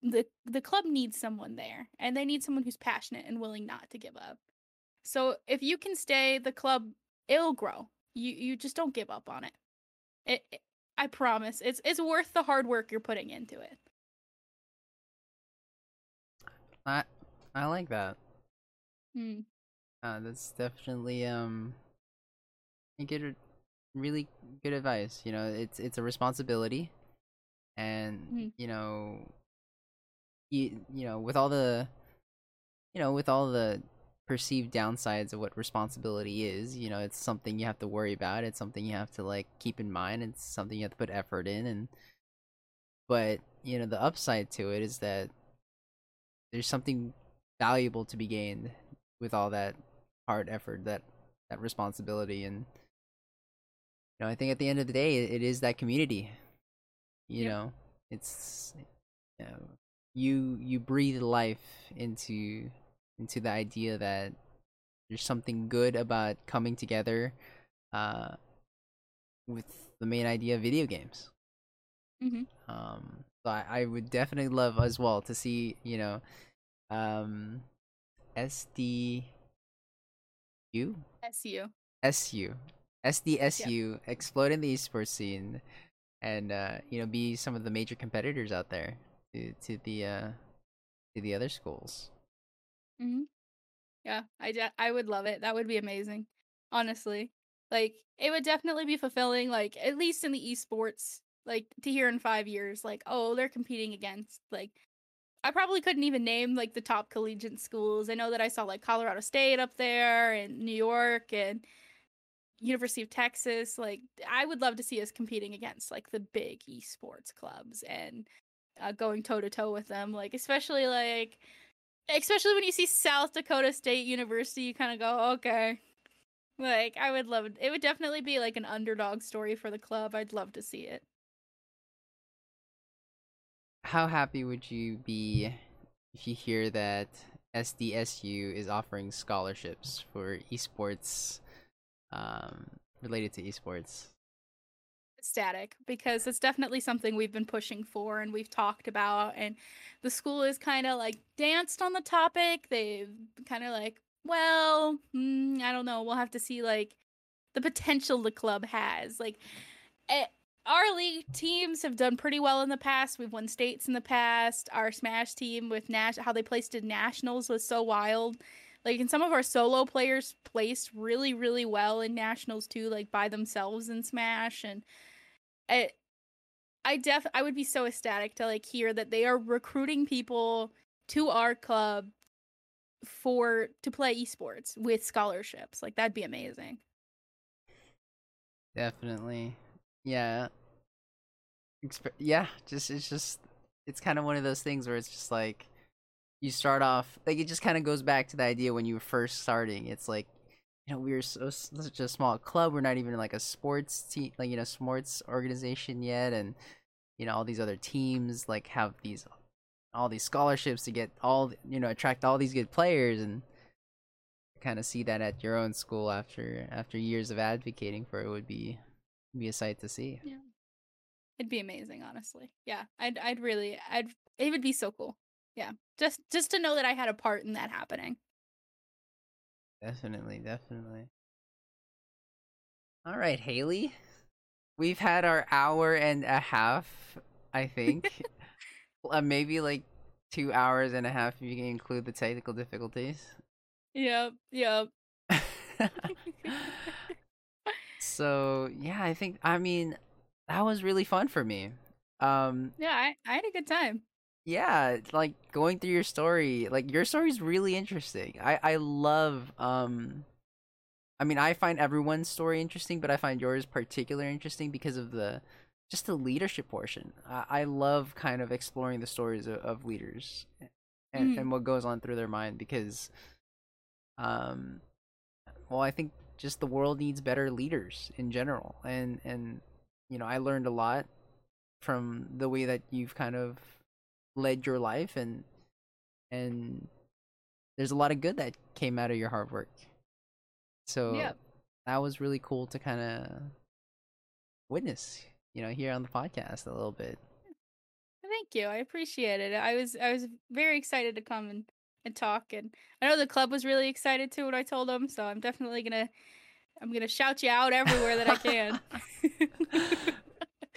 the the club needs someone there and they need someone who's passionate and willing not to give up. So if you can stay, the club it'll grow. You you just don't give up on it. It, it, I promise. It's it's worth the hard work you're putting into it. I I like that. Hmm. Uh, that's definitely um you get a really good advice. You know, it's it's a responsibility and Hmm. you know you you know, with all the you know, with all the perceived downsides of what responsibility is, you know, it's something you have to worry about. It's something you have to like keep in mind. It's something you have to put effort in and but, you know, the upside to it is that there's something valuable to be gained with all that hard effort, that that responsibility and you know, I think at the end of the day it is that community. You Yep. know, it's you know, you you breathe life into into the idea that there's something good about coming together uh with the main idea of video games. Mhm. um so I, I would definitely love as well to see you know um sd u. SU. su sdsu explode in the esports scene and uh you know be some of the major competitors out there to to the uh to the other schools hmm Yeah, I de- I would love it. That would be amazing. Honestly, like it would definitely be fulfilling. Like at least in the esports, like to hear in five years, like oh they're competing against like I probably couldn't even name like the top collegiate schools. I know that I saw like Colorado State up there and New York and University of Texas. Like I would love to see us competing against like the big esports clubs and uh, going toe to toe with them. Like especially like especially when you see South Dakota State University, you kind of go, okay. Like I would love it. It would definitely be like an underdog story for the club. I'd love to see it. how happy would you be if you hear that SDSU is offering scholarships for esports um, related to esports? Static because it's definitely something we've been pushing for and we've talked about and the school is kind of like danced on the topic. They've kind of like, well, mm, I don't know. We'll have to see like the potential the club has. Like eh, our league teams have done pretty well in the past. We've won states in the past. Our Smash team with Nash, how they placed in nationals was so wild. Like, and some of our solo players placed really, really well in nationals too, like by themselves in Smash. And it, I def, I would be so ecstatic to like hear that they are recruiting people to our club for to play esports with scholarships. Like that'd be amazing. Definitely, yeah. Expe- yeah, just it's just it's kind of one of those things where it's just like you start off like it just kind of goes back to the idea when you were first starting. It's like you know we were so such a small club. We're not even like a sports team, like you know sports organization yet, and you know all these other teams like have these all these scholarships to get all you know attract all these good players and kind of see that at your own school after after years of advocating for it would be be a sight to see. Yeah. It'd be amazing, honestly. Yeah. I'd I'd really I'd it would be so cool. Yeah. Just just to know that I had a part in that happening. Definitely, definitely. All right, Hayley. We've had our hour and a half, I think. [laughs] uh, maybe like two hours and a half if you can include the technical difficulties. Yep, yep. [laughs] so yeah, I think I mean that was really fun for me. Um Yeah, I, I had a good time. Yeah, like going through your story, like your story is really interesting. I I love um I mean, I find everyone's story interesting, but I find yours particularly interesting because of the just the leadership portion. I, I love kind of exploring the stories of, of leaders and, Mhm. and what goes on through their mind because um well, I think just the world needs better leaders in general. And and you know, I learned a lot from the way that you've kind of led your life and and there's a lot of good that came out of your hard work. So that was really cool to kind of witness, you know, here on the podcast a little bit. Thank you. I appreciate it. I was I was very excited to come and, and talk and I know the club was really excited too when I told them, so I'm definitely gonna I'm gonna shout you out everywhere that I can. [laughs]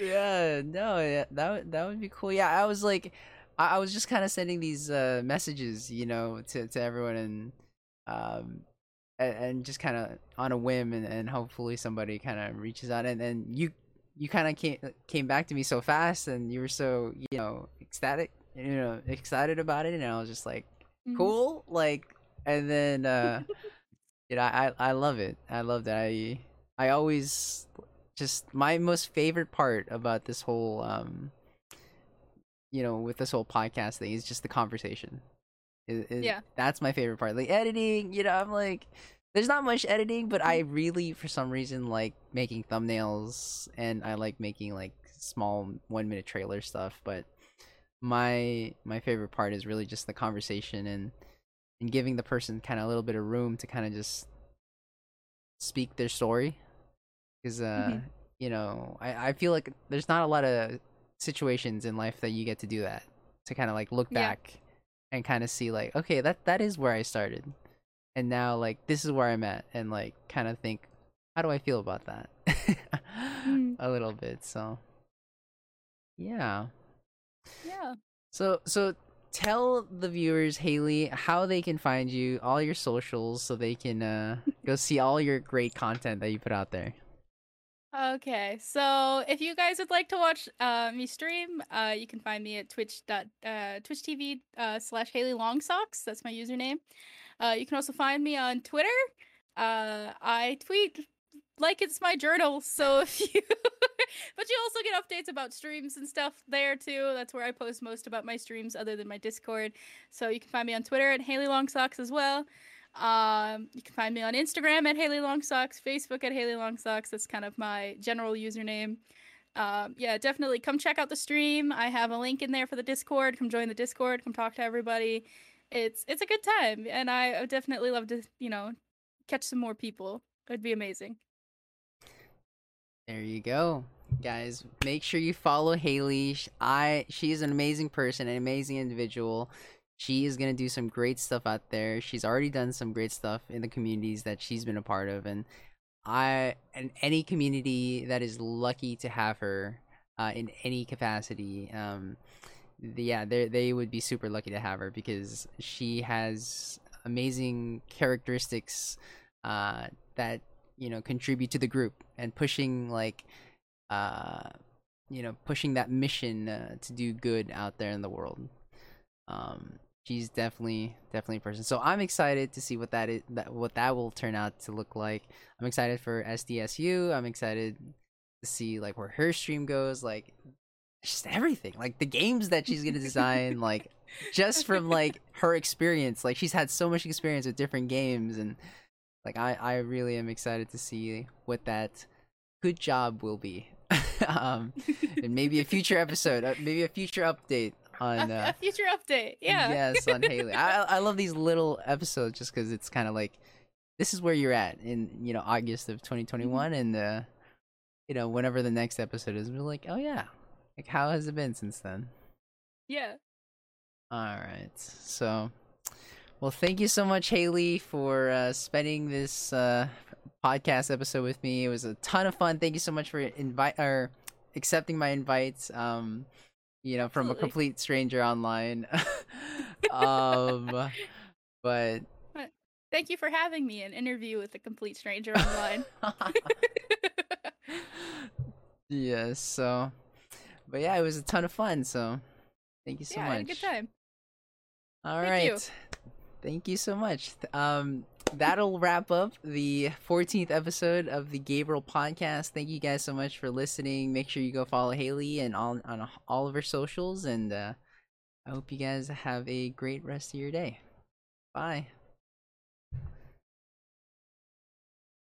yeah, no, yeah, that would that would be cool. Yeah, I was like, I, I was just kind of sending these uh messages, you know, to to everyone and um and, and just kind of on a whim and, and hopefully somebody kind of reaches out and and you you kind of came came back to me so fast and you were so you know ecstatic you know excited about it and I was just like Mhm. cool like and then uh [laughs] you know i i love it i love that i i always just my most favorite part about this whole um you know with this whole podcast thing is just the conversation is, is- Yeah. that's my favorite part like editing you know i'm like there's not much editing but i really for some reason like making thumbnails and i like making like small one minute trailer stuff but my my favorite part is really just the conversation and and giving the person kind of a little bit of room to kind of just speak their story because uh Mhm. you know I, I feel like there's not a lot of situations in life that you get to do that to kind of like look Yeah. back and kind of see like okay that that is where i started and now like this is where i'm at and like kind of think how do i feel about that Mm. [laughs] a little bit so yeah yeah. so so tell the viewers, Hayley, how they can find you, all your socials, so they can uh go see all your great content that you put out there. Okay, so if you guys would like to watch uh, me stream, uh, you can find me at twitch uh, twitch TV uh, slash Hayley Long Socks. That's my username. Uh, you can also find me on Twitter. Uh, I tweet like it's my journal. So [laughs] if you, but you also get updates about streams and stuff there too. That's where I post most about my streams, other than my Discord. So you can find me on Twitter at Hayley Long Socks as well. Um, you can find me on Instagram at Hayley Long Socks, Facebook at Hayley Long Socks. That's kind of my general username. Um, yeah, definitely come check out the stream. I have a link in there for the Discord. Come join the Discord. Come talk to everybody. It's it's a good time, and I would definitely love to you know catch some more people. It'd be amazing. There you go. Guys, make sure you follow Hayley. I she is an amazing person, an amazing individual. She is going to do some great stuff out there. She's already done some great stuff in the communities that she's been a part of and I and any community that is lucky to have her uh, in any capacity um the- yeah, they they would be super lucky to have her because she has amazing characteristics uh that you know contribute to the group and pushing like uh you know pushing that mission uh, to do good out there in the world um she's definitely definitely a person so i'm excited to see what that is that what that will turn out to look like i'm excited for sdsu i'm excited to see like where her stream goes like just everything. Like the games that she's gonna design, [laughs] like just from like her experience. Like she's had so much experience with different games, and like I I really am excited to see what that good job will be. [laughs] um, and maybe a future episode, uh, maybe a future update on a, uh, [laughs] future update. Yeah. yes on Hayley. I I love these little episodes just because it's kind of like this is where you're at in you know August of 2021, and uh, you know whenever the next episode is, we're like, oh yeah, like how has it been since then? Yeah. All right, so. Well, thank you so much, Hayley, for uh, spending this uh, podcast episode with me. It was a ton of fun. Thank you so much for invite or accepting my invites. Um, you know, from Absolutely. a complete stranger online. [laughs] [laughs] um, but Thank you for having me an interview with a complete stranger online. [laughs] yes, so, but yeah, it was a ton of fun. So, thank you so yeah, much. had a good time. All Thank right. you. Thank you so much. Um, that'll wrap up the 14th episode of the Gabriel podcast. Thank you guys so much for listening. Make sure you go follow Hayley and all on all of her socials. And uh, I hope you guys have a great rest of your day. Bye.